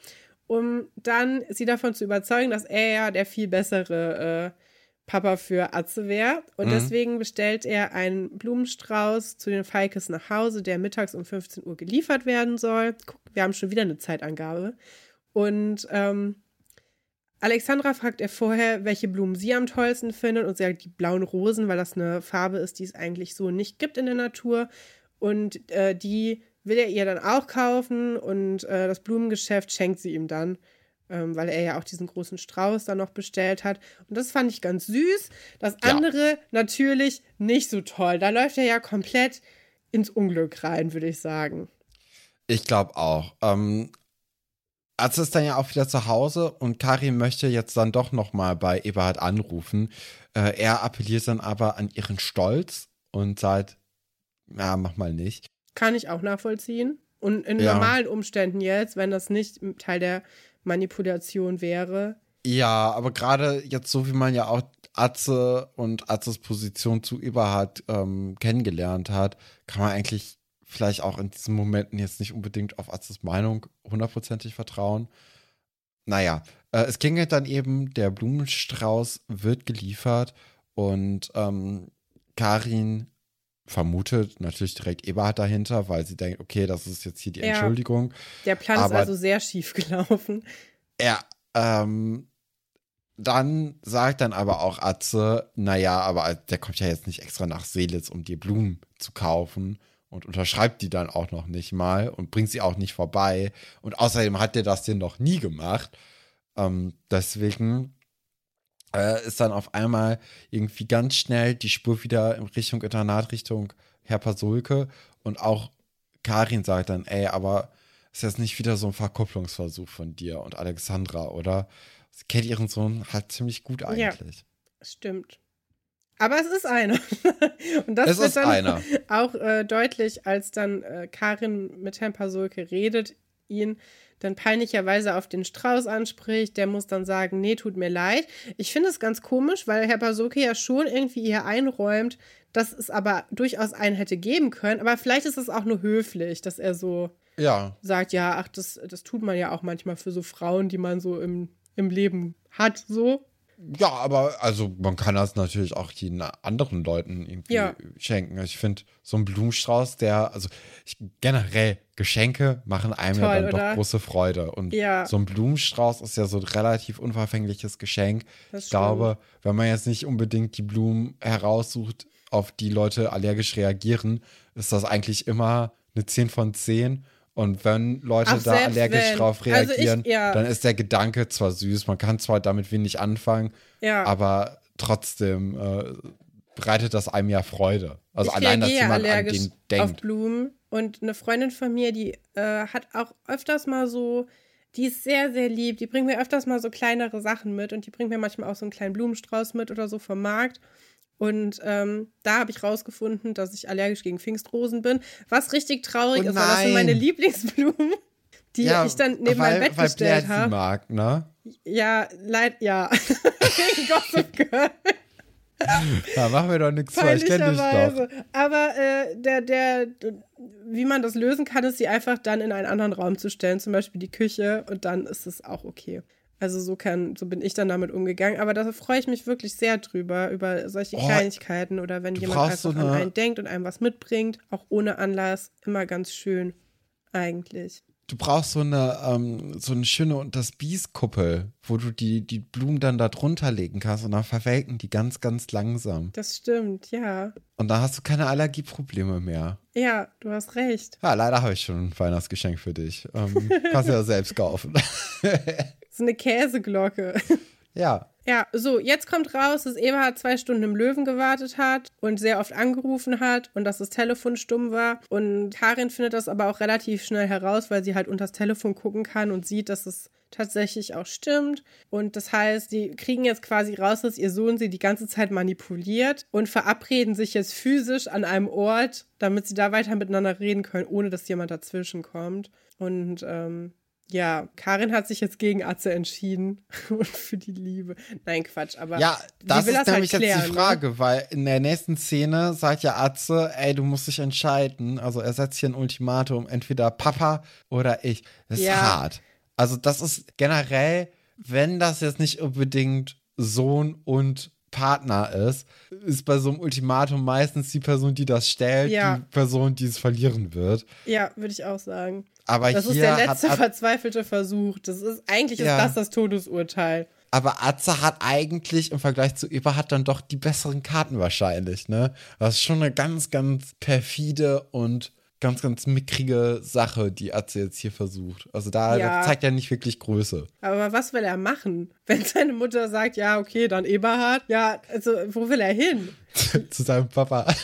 um dann sie davon zu überzeugen, dass er ja der viel bessere äh, Papa für Atze wäre. Und mhm. deswegen bestellt er einen Blumenstrauß zu den Falkes nach Hause, der mittags um 15 Uhr geliefert werden soll. Guck, wir haben schon wieder eine Zeitangabe. Und ähm, Alexandra fragt er vorher, welche Blumen sie am tollsten findet und sie sagt die blauen Rosen, weil das eine Farbe ist, die es eigentlich so nicht gibt in der Natur. Und äh, die will er ihr dann auch kaufen und äh, das Blumengeschäft schenkt sie ihm dann, ähm, weil er ja auch diesen großen Strauß dann noch bestellt hat. Und das fand ich ganz süß. Das andere ja. natürlich nicht so toll. Da läuft er ja komplett ins Unglück rein, würde ich sagen. Ich glaube auch. Ähm, Atze ist dann ja auch wieder zu Hause und Karin möchte jetzt dann doch nochmal bei Eberhard anrufen. Äh, er appelliert dann aber an ihren Stolz und sagt, ja, mach mal nicht. Kann ich auch nachvollziehen. Und in Ja. normalen Umständen jetzt, wenn das nicht Teil der Manipulation wäre, Ja, aber gerade jetzt, so wie man ja auch Atze und Atzes Position zu Eberhard ähm, kennengelernt hat, kann man eigentlich vielleicht auch in diesen Momenten jetzt nicht unbedingt auf Atzes Meinung hundertprozentig vertrauen. Naja, äh, es klingelt dann eben, der Blumenstrauß wird geliefert und ähm, Karin vermutet natürlich direkt Eberhard dahinter, weil sie denkt, okay, das ist jetzt hier die Ja. Entschuldigung. der Plan Aber- ist also sehr schief gelaufen. Ja, ähm, dann sagt dann aber auch Atze, naja, aber der kommt ja jetzt nicht extra nach Seelitz, um dir Blumen zu kaufen und unterschreibt die dann auch noch nicht mal und bringt sie auch nicht vorbei. Und außerdem hat der das dir noch nie gemacht. Ähm, deswegen äh, ist dann auf einmal irgendwie ganz schnell die Spur wieder in Richtung Internat, Richtung Herr Pasulke. Und auch Karin sagt dann, ey, aber ist jetzt nicht wieder so ein Verkupplungsversuch von dir und Alexandra, oder? Sie kennt ihren Sohn halt ziemlich gut eigentlich. Stimmt. Aber es ist einer. Und das Es wird ist dann einer. auch äh, deutlich, als dann äh, Karin mit Herrn Pasulke redet, ihn dann peinlicherweise auf den Strauß anspricht. Der muss dann sagen, nee, tut mir leid. Ich finde es ganz komisch, weil Herr Pasulke ja schon irgendwie hier einräumt, dass es aber durchaus einen hätte geben können. Aber vielleicht ist es auch nur höflich, dass er so Ja, sagt, ja, ach, das, das tut man ja auch manchmal für so Frauen, die man so im, im Leben hat, so. Ja, aber also man kann das natürlich auch den anderen Leuten irgendwie Ja. schenken. Ich finde, so ein Blumenstrauß, der, also ich, generell, Geschenke machen einem ja Toll, dann oder? doch große Freude. Und Ja. so ein Blumenstrauß ist ja so ein relativ unverfängliches Geschenk. Das ich glaube, wenn man jetzt nicht unbedingt die Blumen heraussucht, auf die Leute allergisch reagieren, ist das eigentlich immer eine 10 von 10. Und wenn Leute Ach, da allergisch wenn. drauf Also ich- reagieren, ja. dann ist der Gedanke zwar süß, man kann zwar damit wenig anfangen, Ja. aber trotzdem äh, bereitet das einem ja Freude. Also ich allein, dass jemand an allergisch den auf denkt. Blumen. Und eine Freundin von mir, die äh, hat auch öfters mal so, die ist sehr, sehr lieb. Die bringt mir öfters mal so kleinere Sachen mit und die bringt mir manchmal auch so einen kleinen Blumenstrauß mit oder so vom Markt. Und ähm, da habe ich rausgefunden, dass ich allergisch gegen Pfingstrosen bin. Was richtig traurig Oh ist, weil das sind meine. Lieblingsblumen, die ich dann neben weil, mein Bett gestellt habe. mag, ne? Ja, leid, ja. Gossip Girl. Da machen wir doch nichts vor, ich kenne dich doch. Aber äh, der, der, wie man das lösen kann, ist sie einfach dann in einen anderen Raum zu stellen, zum Beispiel die Küche, und dann ist es auch okay. Also so kann, so bin ich dann damit umgegangen. Aber da freue ich mich wirklich sehr drüber, über solche Oh, Kleinigkeiten oder wenn jemand einfach so an eine- einen denkt und einem was mitbringt, auch ohne Anlass, immer ganz schön eigentlich. Du brauchst so eine, ähm, so eine schöne und das Bies-Kuppel, wo du die, die Blumen dann da drunter legen kannst und dann verwelken die ganz, ganz langsam. Das stimmt, ja. Und dann hast du keine Allergieprobleme mehr. Ja, du hast recht. Ja, leider habe ich schon ein Weihnachtsgeschenk für dich. Ähm, kannst du ja selbst kaufen. So eine Käseglocke. ja. Ja, so, jetzt kommt raus, dass Eberhard zwei Stunden im Löwen gewartet hat und sehr oft angerufen hat und dass das Telefon stumm war. Und Karin findet das aber auch relativ schnell heraus, weil sie halt unter das Telefon gucken kann und sieht, dass es tatsächlich auch stimmt. Und das heißt, die kriegen jetzt quasi raus, dass ihr Sohn sie die ganze Zeit manipuliert und verabreden sich jetzt physisch an einem Ort, damit sie da weiter miteinander reden können, ohne dass jemand dazwischen kommt. Und ähm, ja, Karin hat sich jetzt gegen Atze entschieden und für die Liebe. Nein, Quatsch, aber Ja, das ist das halt nämlich jetzt klären, die ne? Frage, weil in der nächsten Szene sagt ja Atze, ey, du musst dich entscheiden. Also er setzt hier ein Ultimatum, entweder Papa oder ich. Das ist Ja. hart. Also das ist generell, wenn das jetzt nicht unbedingt Sohn und Partner ist, ist bei so einem Ultimatum meistens die Person, die das stellt, Ja. die Person, die es verlieren wird. Ja, würde ich auch sagen. Aber Das ist hier der hat letzte Atze verzweifelte Versuch. Das ist eigentlich Ja. ist das das Todesurteil. Aber Atze hat eigentlich im Vergleich zu Eberhard dann doch die besseren Karten wahrscheinlich, ne? Das ist schon eine ganz, ganz perfide und ganz, ganz mickrige Sache, die Atze jetzt hier versucht. Also da Ja. zeigt er nicht wirklich Größe. Aber was will er machen? Wenn seine Mutter sagt, ja, okay, dann Eberhard, ja, also wo will er hin? zu seinem Papa.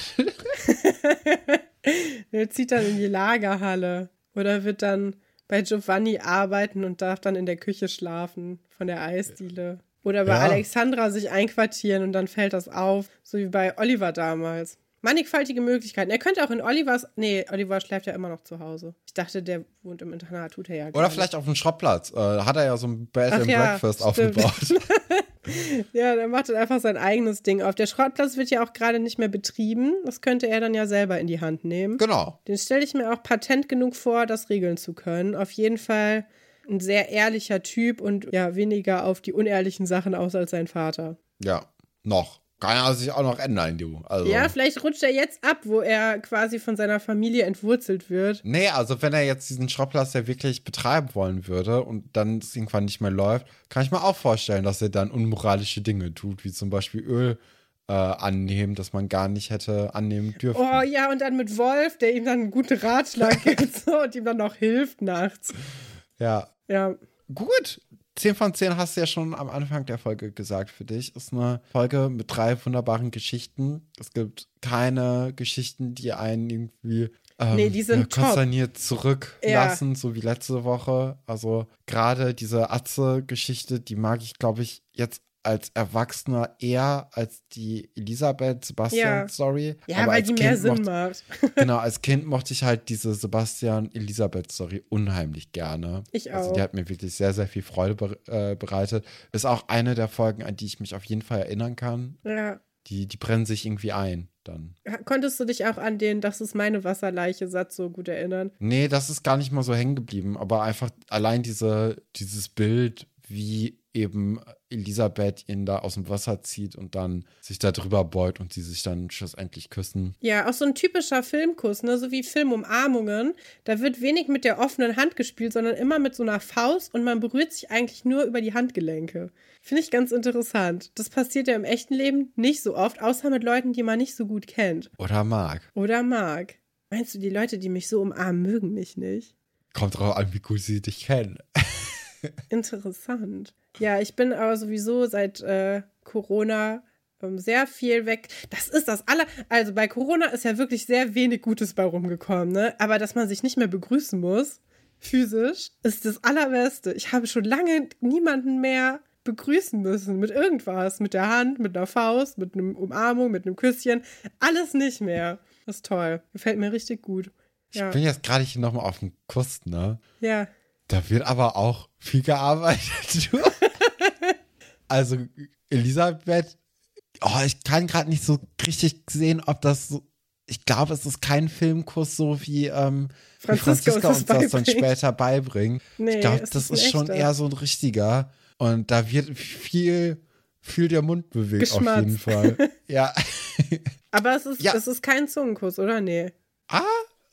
Er zieht dann in die Lagerhalle oder wird dann bei Giovanni arbeiten und darf dann in der Küche schlafen von der Eisdiele. Oder bei Ja. Alexandra sich einquartieren und dann fällt das auf, so wie bei Oliver damals. mannigfaltige Möglichkeiten. Er könnte auch in Olivers. Nee, Oliver schläft ja immer noch zu Hause. Ich dachte, der wohnt im Internat, tut er ja gar Oder nicht. vielleicht auf dem Schrottplatz. Äh, hat er ja so ein Bed Ach and ja, Breakfast stimmt. aufgebaut. Ja, der macht dann einfach sein eigenes Ding auf. Der Schrottplatz wird ja auch gerade nicht mehr betrieben. Das könnte er dann ja selber in die Hand nehmen. genau. Den stelle ich mir auch patent genug vor, das regeln zu können. Auf jeden Fall ein sehr ehrlicher Typ und ja, weniger auf die unehrlichen Sachen aus als sein Vater. Ja, noch. Kann ja sich auch noch ändern, du. Also. Ja, vielleicht rutscht er jetzt ab, wo er quasi von seiner Familie entwurzelt wird. Nee, also wenn er jetzt diesen Schrottplatz ja wirklich betreiben wollen würde und dann es irgendwann nicht mehr läuft, kann ich mir auch vorstellen, dass er dann unmoralische Dinge tut, wie zum Beispiel Öl äh, annehmen, das man gar nicht hätte annehmen dürfen. Oh ja, und dann mit Wolf, der ihm dann einen guten Ratschlag gibt so, und ihm dann noch hilft nachts. Ja, Ja, gut. 10 von 10 hast du ja schon am Anfang der Folge gesagt für dich. Ist eine Folge mit drei wunderbaren Geschichten. Es gibt keine Geschichten, die einen irgendwie ähm, Nee, die sind ja, konsterniert zurücklassen, so wie letzte Woche. Also gerade diese Atze-Geschichte, die mag ich, glaube ich, jetzt als Erwachsener eher als die Ja. Elisabeth-Sebastian-Story. ja Aber weil als die mehr Kind Sinn mochte- macht. genau, als Kind mochte ich halt diese Sebastian-Elisabeth-Story unheimlich gerne. Ich Also auch. die hat mir wirklich sehr, sehr viel Freude be äh, bereitet. Ist auch eine der Folgen, an die ich mich auf jeden Fall erinnern kann. Ja. Die, die brennen sich irgendwie ein dann. Konntest du dich auch an den Das ist meine Wasserleiche Satz so gut erinnern? Nee, das ist gar nicht mal so hängen geblieben, aber einfach allein diese, dieses Bild, wie eben Elisabeth ihn da aus dem Wasser zieht und dann sich da drüber beut und sie sich dann schlussendlich küssen. Ja, auch so ein typischer Filmkuss, ne? so wie Filmumarmungen. Da wird wenig mit der offenen Hand gespielt, sondern immer mit so einer Faust und man berührt sich eigentlich nur über die Handgelenke. Finde ich ganz interessant. Das passiert ja im echten Leben nicht so oft, außer mit Leuten, die man nicht so gut kennt Oder mag. oder mag. Meinst du, die Leute, die mich so umarmen, mögen mich nicht? Kommt drauf an, wie gut sie dich kennen. Interessant. Ja, ich bin aber sowieso seit äh, Corona ähm, sehr viel weg. Das ist das aller. Also bei Corona ist ja wirklich sehr wenig Gutes bei rumgekommen, ne? Aber dass man sich nicht mehr begrüßen muss, physisch, ist das Allerbeste. Ich habe schon lange niemanden mehr begrüßen müssen mit irgendwas, mit der Hand, mit einer Faust, mit einem Umarmung, mit einem Küsschen, alles nicht mehr. Das ist toll. Gefällt mir richtig gut. Ja, Ich bin jetzt gerade hier nochmal auf dem Kuss, ne? ja. Da wird aber auch viel gearbeitet. also Elisabeth, oh, ich kann gerade nicht so richtig sehen, ob das so. Ich glaube, es ist kein Filmkuss, so wie, ähm, Franziska Franziska uns das dann später beibringt. Nee, ich glaube, das ist ist schon eher so ein richtiger. Und da wird viel, viel der Mund bewegt auf Geschmatzt. jeden Fall. ja. Aber es ist, Ja. es ist kein Zungenkuss, oder? Nee. ah,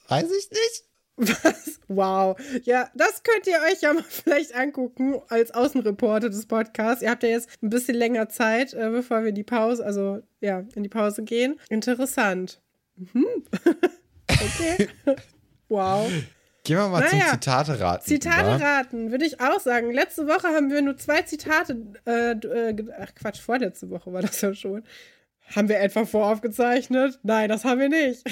weiß ich nicht. Was? Wow. Ja, das könnt ihr euch ja mal vielleicht angucken als Außenreporter des Podcasts. Ihr habt ja jetzt ein bisschen länger Zeit, äh, bevor wir in die Pause, also ja, in die Pause gehen. Interessant. Mhm. okay. wow. Gehen wir mal Naja, zum Zitate raten. Zitate über. raten, würde ich auch sagen. Letzte Woche haben wir nur zwei Zitate, äh, äh, ach Quatsch, vorletzte Woche war das ja schon. Haben wir etwa voraufgezeichnet? Nein, das haben wir nicht.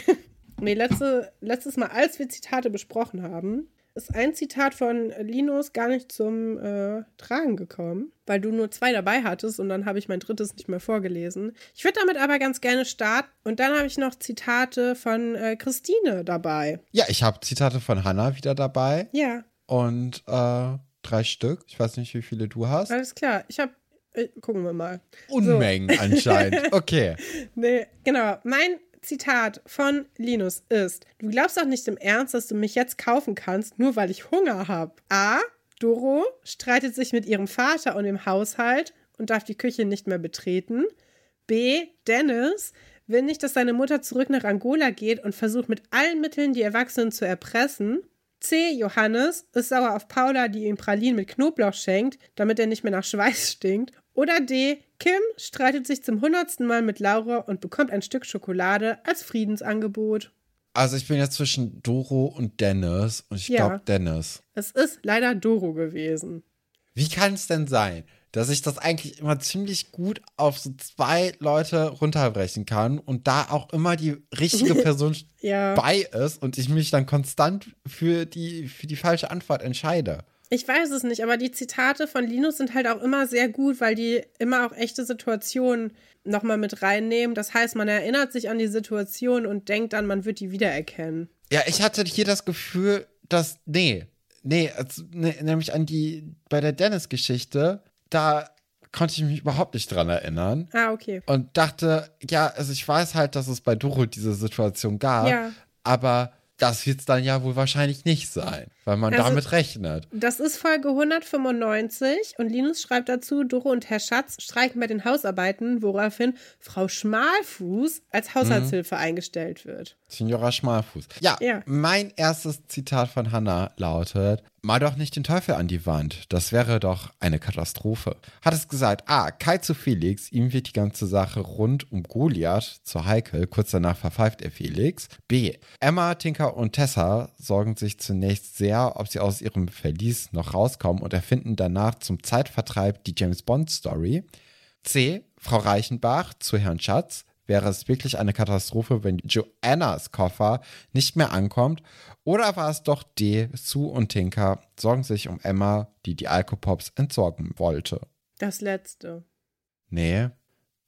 Nee, letzte, letztes Mal, als wir Zitate besprochen haben, ist ein Zitat von Linus gar nicht zum äh, Tragen gekommen, weil du nur zwei dabei hattest und dann habe ich mein drittes nicht mehr vorgelesen. Ich würde damit aber ganz gerne starten und dann habe ich noch Zitate von äh, Christine dabei. Ja, ich habe Zitate von Hannah wieder dabei. Ja, und äh, drei Stück. Ich weiß nicht, wie viele du hast. Alles klar. Ich habe. Äh, gucken wir mal. Unmengen anscheinend. Okay. Nee, genau. Mein Zitat von Linus ist: Du glaubst doch nicht im Ernst, dass du mich jetzt kaufen kannst, nur weil ich Hunger habe. A. Doro streitet sich mit ihrem Vater und dem Haushalt und darf die Küche nicht mehr betreten. B. Dennis will nicht, dass seine Mutter zurück nach Angola geht und versucht mit allen Mitteln die Erwachsenen zu erpressen. C. Johannes ist sauer auf Paula, die ihm Pralinen mit Knoblauch schenkt, damit er nicht mehr nach Schweiß stinkt. Oder D. Kim streitet sich zum hundertsten Mal mit Laura und bekommt ein Stück Schokolade als Friedensangebot. Also ich bin jetzt zwischen Doro und Dennis und ich Ja. glaube Dennis. Es ist leider Doro gewesen. Wie kann es denn sein, dass ich das eigentlich immer ziemlich gut auf so zwei Leute runterbrechen kann und da auch immer die richtige Person Ja. bei ist und ich mich dann konstant für die, für die falsche Antwort entscheide? Ich weiß es nicht, aber die Zitate von Linus sind halt auch immer sehr gut, weil die immer auch echte Situationen nochmal mit reinnehmen. Das heißt, man erinnert sich an die Situation und denkt dann, man wird die wiedererkennen. Ja, ich hatte hier das Gefühl, dass, nee, nee, also, nee nämlich an die, bei der Dennis-Geschichte, da konnte ich mich überhaupt nicht dran erinnern. Ah, okay. Und dachte, ja, also ich weiß halt, dass es bei Doro diese Situation gab, Ja. aber das wird es dann ja wohl wahrscheinlich nicht sein, weil man Also- damit rechnet. Das ist Folge 195 und Linus schreibt dazu, Doro und Herr Schatz streiken bei den Hausarbeiten, woraufhin Frau Schmalfuß als Haushaltshilfe eingestellt wird. Signora Schmalfuß. Ja, Ja. mein erstes Zitat von Hannah lautet: Mal doch nicht den Teufel an die Wand, das wäre doch eine Katastrophe. Hat es gesagt, A. Kai zu Felix, ihm wird die ganze Sache rund um Goliath zu heikel, kurz danach verpfeift er Felix. B. Emma, Tinker und Tessa sorgen sich zunächst sehr, ob sie aus ihrem Verlies noch rauskommen und erfinden danach zum Zeitvertreib die James Bond Story. C. Frau Reichenbach zu Herrn Schatz. Wäre es wirklich eine Katastrophe, wenn Joannas Koffer nicht mehr ankommt? Oder war es doch D. Sue und Tinker sorgen sich um Emma, die die Alkopops entsorgen wollte? Das letzte. Nee,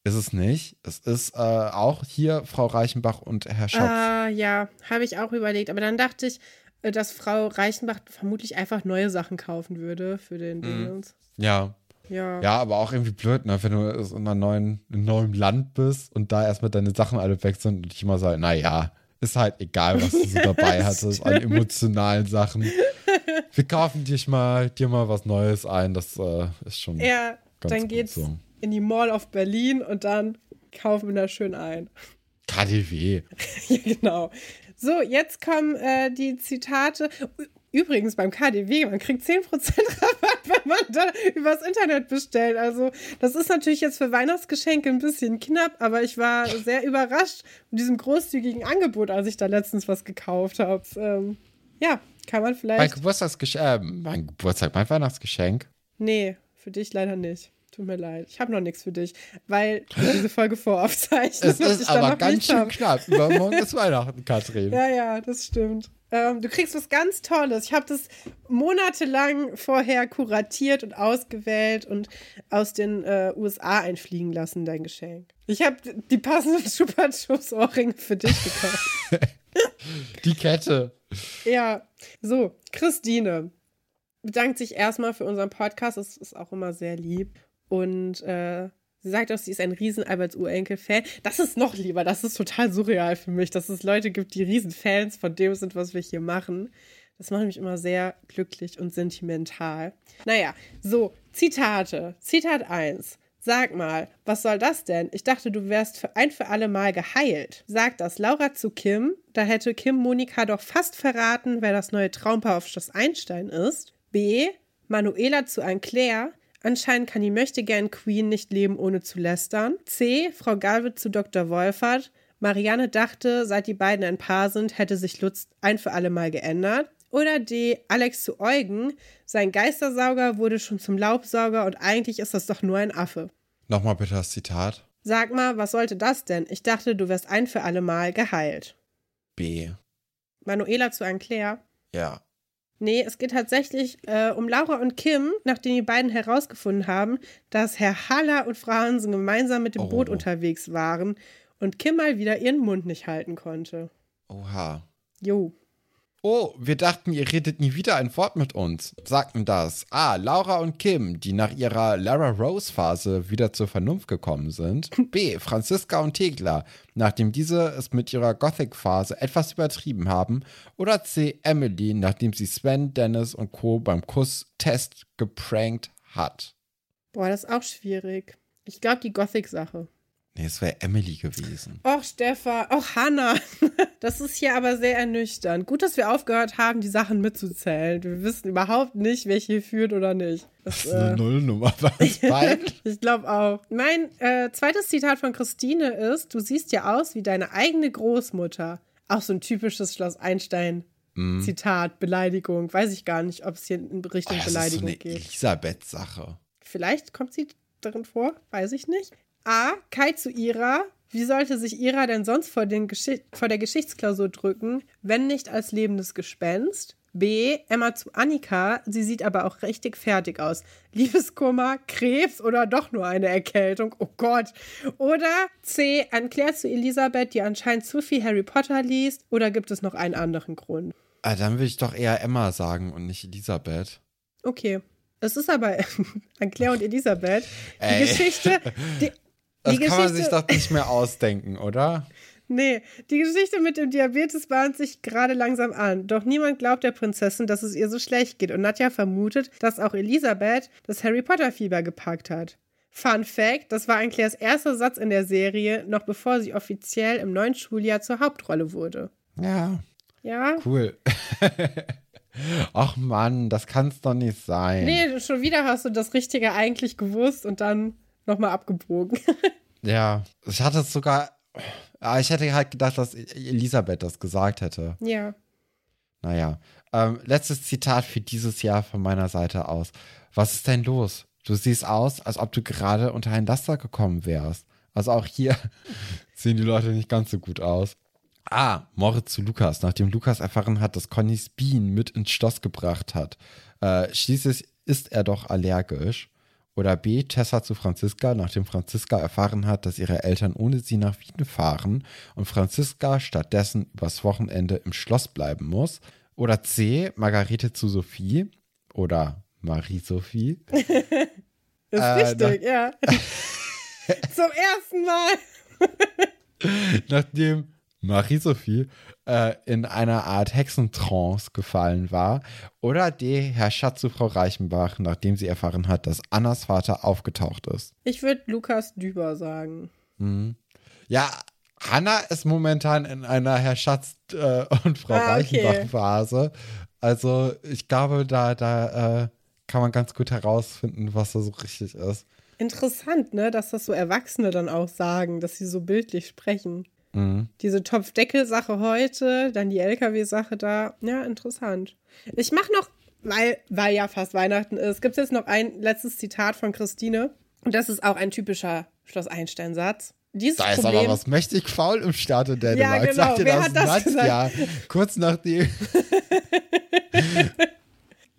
ist es nicht. Es ist äh, auch hier Frau Reichenbach und Herr Schatz. Ah, ja, habe ich auch überlegt. Aber dann dachte ich, dass Frau Reichenbach vermutlich einfach neue Sachen kaufen würde für den Dingens. Ja. Ja. Ja, aber auch irgendwie blöd, ne? wenn du in, einer neuen, in einem neuen Land bist und da erstmal deine Sachen alle weg sind und ich immer sage, naja, ist halt egal, was du so dabei hattest an emotionalen Sachen. Wir kaufen dich mal, dir mal was Neues ein, das äh, ist schon Ja, ganz dann gut geht's so. in die Mall of Berlin und dann kaufen wir da schön ein. KDW. Ja, genau. So, jetzt kommen äh, die Zitate. Übrigens beim KDW, man kriegt 10% Rabatt, wenn man da übers Internet bestellt. Also, das ist natürlich jetzt für Weihnachtsgeschenke ein bisschen knapp, aber ich war sehr überrascht mit diesem großzügigen Angebot, als ich da letztens was gekauft habe. Ähm, ja, kann man Mein vielleicht. Geburtstagsgeschenk, äh, mein Geburtstag, mein Weihnachtsgeschenk. Nee, für dich leider nicht. Tut mir leid. Ich habe noch nichts für dich, weil diese Folge voraufzeichnen. Es ist aber ganz schön hab. knapp. Übermorgen ist Weihnachten, Katrin. Ja, ja, das stimmt. Ähm, du kriegst was ganz Tolles. Ich habe das monatelang vorher kuratiert und ausgewählt und aus den äh, USA einfliegen lassen, dein Geschenk. Ich habe die passenden Chupa Chups Ohrringe für dich gekauft. Die Kette. ja, so, Christine bedankt sich erstmal für unseren Podcast. Das ist auch immer sehr lieb. Und äh, sie sagt auch, sie ist ein riesen Alberts Urenkel-Fan. Das ist noch lieber. Das ist total surreal für mich, dass es Leute gibt, die riesen Fans von dem sind, was wir hier machen. Das macht mich immer sehr glücklich und sentimental. Naja, so, Zitate. Zitat 1. Sag mal, was soll das denn? Ich dachte, du wärst für ein für alle Mal geheilt. Sagt das Laura zu Kim. Da hätte Kim Monika doch fast verraten, wer das neue Traumpaar auf Schloss Einstein ist. B. Manuela zu Anne-Claire. Anscheinend kann die Möchtegern Queen nicht leben, ohne zu lästern. C. Frau Galwitz zu Dr. Wolfert. Marianne dachte, seit die beiden ein Paar sind, hätte sich Lutz ein für alle Mal geändert. Oder D. Alex zu Eugen. Sein Geistersauger wurde schon zum Laubsauger und eigentlich ist das doch nur ein Affe. Nochmal bitte das Zitat. Sag mal, was sollte das denn? Ich dachte, du wärst ein für alle Mal geheilt. B. Manuela zu Anne-Claire. Ja. Nee, es geht tatsächlich äh, um Laura und Kim, nachdem die beiden herausgefunden haben, dass Herr Haller und Frau Hansen gemeinsam mit dem Oh. Boot unterwegs waren und Kim mal wieder ihren Mund nicht halten konnte. Oha. Jo. Oh, wir dachten, ihr redet nie wieder ein Wort mit uns. Sagten das A. Laura und Kim, die nach ihrer Lara Rose-Phase wieder zur Vernunft gekommen sind. B. Franziska und Tegla, nachdem diese es mit ihrer Gothic-Phase etwas übertrieben haben. Oder C. Emily, nachdem sie Sven, Dennis und Co. beim Kuss-Test geprankt hat. Boah, das ist auch schwierig. Ich glaube, die Gothic-Sache. Nee, es wäre Emily gewesen. Och, Stefan, och, Hanna. Das ist hier aber sehr ernüchternd. Gut, dass wir aufgehört haben, die Sachen mitzuzählen. Wir wissen überhaupt nicht, welche hier führt oder nicht. Das, Das ist eine äh, Nullnummer bei uns beiden. Ich glaube auch. Mein äh, zweites Zitat von Christine ist: Du siehst ja aus wie deine eigene Großmutter. Auch so ein typisches Schloss Einstein-Zitat, Beleidigung. Weiß ich gar nicht, ob es hier in Oh, Richtung das ist so Beleidigung eine geht. Elisabeth-Sache. Vielleicht kommt sie darin vor, weiß ich nicht. A. Kai zu Ira. Wie sollte sich Ira denn sonst vor, vor der Geschichtsklausur drücken, wenn nicht als lebendes Gespenst? B. Emma zu Annika, sie sieht aber auch richtig fertig aus. Liebeskummer, Krebs oder doch nur eine Erkältung? Oh Gott. Oder C. An Claire zu Elisabeth, die anscheinend zu viel Harry Potter liest. Oder gibt es noch einen anderen Grund? Ah, dann würde ich doch eher Emma sagen und nicht Elisabeth. Okay. Es ist aber an Claire und Elisabeth. Die Ey. Geschichte. Die, Das kann man sich doch nicht mehr ausdenken, oder? Nee, die Geschichte mit dem Diabetes bahnt sich gerade langsam an. Doch niemand glaubt der Prinzessin, dass es ihr so schlecht geht. Und Nadja vermutet, dass auch Elisabeth das Harry Potter-Fieber gepackt hat. Fun Fact: Das war ein Claires erster Satz in der Serie, noch bevor sie offiziell im neuen Schuljahr zur Hauptrolle wurde. Ja, Ja? cool. Ach Mann, das kann's doch nicht sein. Nee, schon wieder hast du das Richtige eigentlich gewusst und dann nochmal abgebogen. Ja, ich hatte es sogar. Ah, Ich hätte halt gedacht, dass Elisabeth das gesagt hätte. ja. Naja. Ähm, letztes Zitat für dieses Jahr von meiner Seite aus. Was ist denn los? Du siehst aus, als ob du gerade unter ein Laster gekommen wärst. Also auch hier sehen die Leute nicht ganz so gut aus. Ah, Moritz zu Lukas, nachdem Lukas erfahren hat, dass Connys Bienen mit ins Schloss gebracht hat. Äh, schließlich ist er doch allergisch. Oder B, Tessa zu Franziska, nachdem Franziska erfahren hat, dass ihre Eltern ohne sie nach Wien fahren und Franziska stattdessen übers Wochenende im Schloss bleiben muss. Oder C, Margarete zu Sophie oder Marie-Sophie. Ist Äh, richtig, ja. Zum ersten Mal. nachdem Marie-Sophie äh, in einer Art Hexentrance gefallen war. Oder D, Herr Schatz zu Frau Reichenbach, nachdem sie erfahren hat, dass Annas Vater aufgetaucht ist. Ich würde Lukas Düber sagen. Mhm. Ja, Hanna ist momentan in einer Herr Schatz äh, und Frau Ah, okay. Reichenbach-Phase. Also ich glaube, da, da äh, kann man ganz gut herausfinden, was da so richtig ist. Interessant, ne, dass das so Erwachsene dann auch sagen, dass sie so bildlich sprechen. Mhm. Diese Topfdeckel-Sache heute, dann die LKW-Sache da. Ja, interessant. Ich mache noch, weil, weil ja fast Weihnachten ist, gibt es jetzt noch ein letztes Zitat von Christine. Und das ist auch ein typischer Schloss Einstein-Satz. Dieses Da ist Problem, aber was mächtig faul im Staate Dänemark. genau. Sagt dir Wer das, hat das Nadja? Kurz nachdem.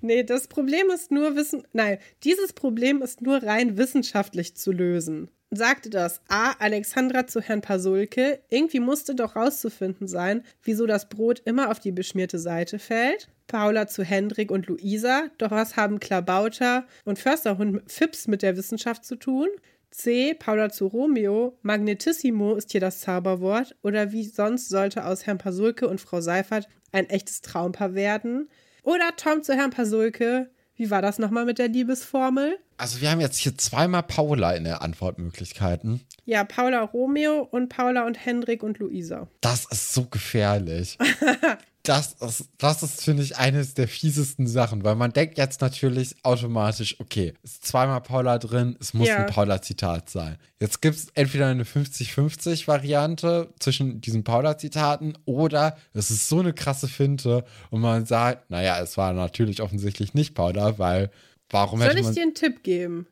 Nee, das Problem ist nur Wissen. Nein, dieses Problem ist nur rein wissenschaftlich zu lösen. Sagte das A. Alexandra zu Herrn Pasulke. Irgendwie musste doch rauszufinden sein, wieso das Brot immer auf die beschmierte Seite fällt. Paula zu Hendrik und Luisa. Doch was haben Klabauter und Försterhund Fips mit der Wissenschaft zu tun? C. Paula zu Romeo. Magnetissimo ist hier das Zauberwort. Oder wie sonst sollte aus Herrn Pasulke und Frau Seifert ein echtes Traumpaar werden? Oder Tom zu Herrn Pasulke. Wie war das nochmal mit der Liebesformel? Also wir haben jetzt hier zweimal Paula in der Antwortmöglichkeiten. Ja, Paula Romeo und Paula und Hendrik und Luisa. Das ist so gefährlich. Das ist, das ist, finde ich, eines der fiesesten Sachen, weil man denkt jetzt natürlich automatisch, okay, ist zweimal Paula drin, es muss Ja. ein Paula-Zitat sein. Jetzt gibt es entweder eine 50-50-Variante zwischen diesen Paula-Zitaten oder es ist so eine krasse Finte und man sagt, naja, es war natürlich offensichtlich nicht Paula, weil warum Soll hätte ich man. dir einen Tipp geben?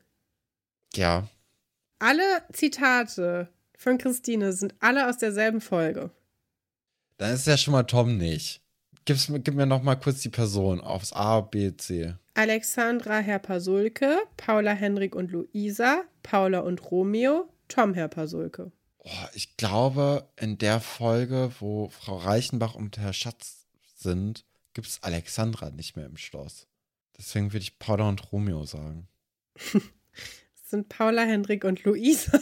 Ja, Alle Zitate von Christine sind alle aus derselben Folge. dann ist ja schon mal Tom nicht. Gib's, gib mir noch mal kurz die Person aufs A, B, C. Alexandra Herr Pasulke, Paula Hendrik und Luisa, Paula und Romeo, Tom Herr Pasulke. Oh, ich glaube, in der Folge, wo Frau Reichenbach und Herr Schatz sind, gibt es Alexandra nicht mehr im Schloss. Deswegen würde ich Paula und Romeo sagen. Das sind Paula Hendrik und Luisa.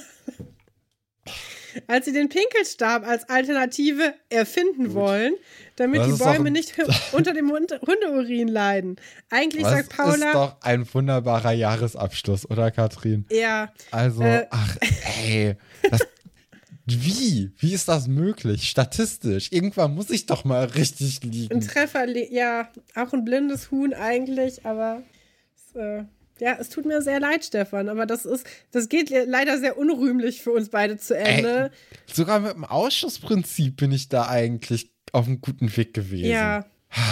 Als sie den Pinkelstab als Alternative erfinden Gut. wollen, damit Das die ist Bäume ein- nicht unter dem Hund Hundeurin leiden. Eigentlich Das sagt Paula, ist doch ein wunderbarer Jahresabschluss, oder Katrin? ja, Also, Äh. ach, ey. Das, wie? Wie ist das möglich? Statistisch. Irgendwann muss ich doch mal richtig ein liegen. Treffer, le- ja, auch ein blindes Huhn eigentlich, aber es, äh, ja, es tut mir sehr leid, Stefan, aber das ist, das geht le- leider sehr unrühmlich für uns beide zu Ende. Sogar mit dem Ausschussprinzip bin ich da eigentlich auf einem guten Weg gewesen. ja,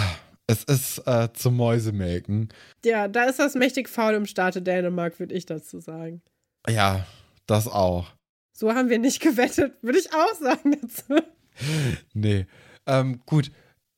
Es ist äh, zum Mäusemelken. ja, da ist das mächtig faul im Staate Dänemark, würde ich dazu sagen. Ja, das auch. So haben wir nicht gewettet, würde ich auch sagen dazu. Nee. Ähm, gut.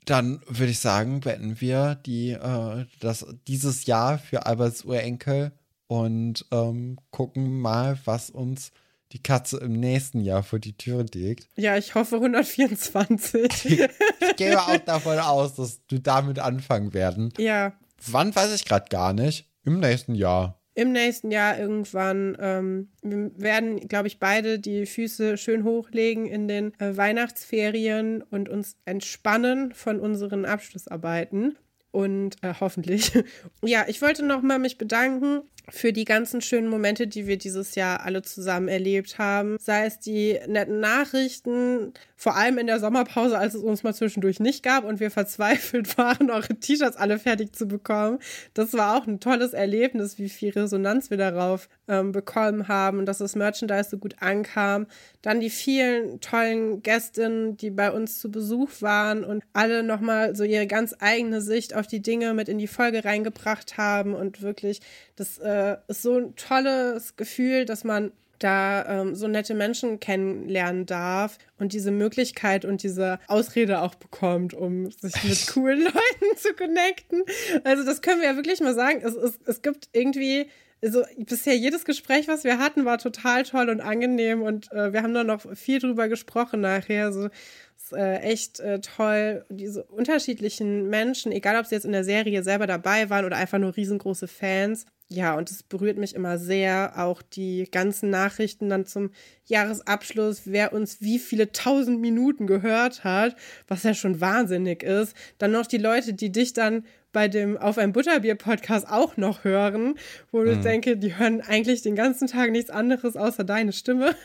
Dann würde ich sagen, beenden wir die, äh, das, dieses Jahr für Alberts Urenkel und ähm, gucken mal, was uns die Katze im nächsten Jahr vor die Tür legt. Ja, ich hoffe 124. ich gehe auch davon aus, dass du damit anfangen werden. Ja. Wann weiß ich gerade gar nicht. Im nächsten Jahr. Im nächsten Jahr irgendwann. Ähm, wir werden, glaube ich, beide die Füße schön hochlegen in den äh, Weihnachtsferien und uns entspannen von unseren Abschlussarbeiten und äh, hoffentlich. ja, ich wollte nochmal mich bedanken für die ganzen schönen Momente, die wir dieses Jahr alle zusammen erlebt haben. Sei es die netten Nachrichten, vor allem in der Sommerpause, als es uns mal zwischendurch nicht gab und wir verzweifelt waren, eure T-Shirts alle fertig zu bekommen. Das war auch ein tolles Erlebnis, wie viel Resonanz wir darauf ähm, bekommen haben dass das Merchandise so gut ankam. Dann die vielen tollen Gästinnen, die bei uns zu Besuch waren und alle nochmal so ihre ganz eigene Sicht auf die Dinge mit in die Folge reingebracht haben und wirklich das äh, ist so ein tolles Gefühl, dass man da ähm, so nette Menschen kennenlernen darf und diese Möglichkeit und diese Ausrede auch bekommt, um sich mit coolen Leuten zu connecten. Also das können wir ja wirklich mal sagen. Es, es, es gibt irgendwie also bisher jedes Gespräch, was wir hatten, war total toll und angenehm und äh, wir haben da noch viel drüber gesprochen nachher. Also ist äh, echt äh, toll, diese unterschiedlichen Menschen, egal ob sie jetzt in der Serie selber dabei waren oder einfach nur riesengroße Fans, ja, und es berührt mich immer sehr, auch die ganzen Nachrichten dann zum Jahresabschluss, wer uns wie viele tausend Minuten gehört hat, was ja schon wahnsinnig ist. Dann noch die Leute, die dich dann bei dem Auf ein Butterbier-Podcast auch noch hören, wo mhm. ich denke, die hören eigentlich den ganzen Tag nichts anderes außer deine Stimme.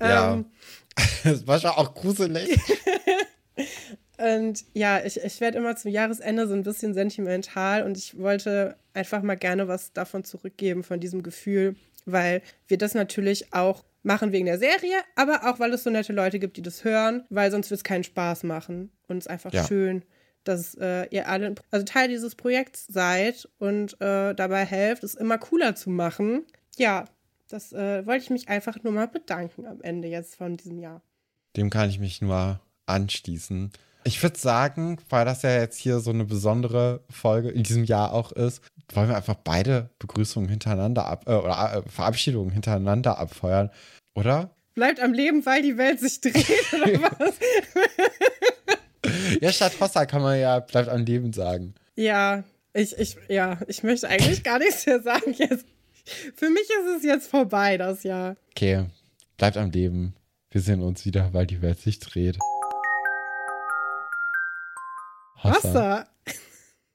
Ja. ähm, das war schon auch gruselig. Und ja, ich, ich werde immer zum Jahresende so ein bisschen sentimental und ich wollte einfach mal gerne was davon zurückgeben, von diesem Gefühl, weil wir das natürlich auch machen wegen der Serie, aber auch weil es so nette Leute gibt, die das hören, weil sonst wird es keinen Spaß machen. Und es ist einfach ja. schön, dass äh, ihr alle also Teil dieses Projekts seid und äh, dabei helft, es immer cooler zu machen. Ja, das äh, wollte ich mich einfach nur mal bedanken am Ende jetzt von diesem Jahr. Dem kann ich mich nur anschließen. Ich würde sagen, weil das ja jetzt hier so eine besondere Folge in diesem Jahr auch ist, wollen wir einfach beide Begrüßungen hintereinander ab, äh, oder äh, Verabschiedungen hintereinander abfeuern, oder? Bleibt am Leben, weil die Welt sich dreht, oder was? ja, statt Hossa kann man ja bleibt am Leben sagen. Ja, ich, ich, ja, ich möchte eigentlich gar nichts mehr sagen jetzt. Für mich ist es jetzt vorbei, das Jahr. Okay, bleibt am Leben. Wir sehen uns wieder, weil die Welt sich dreht. Wasser.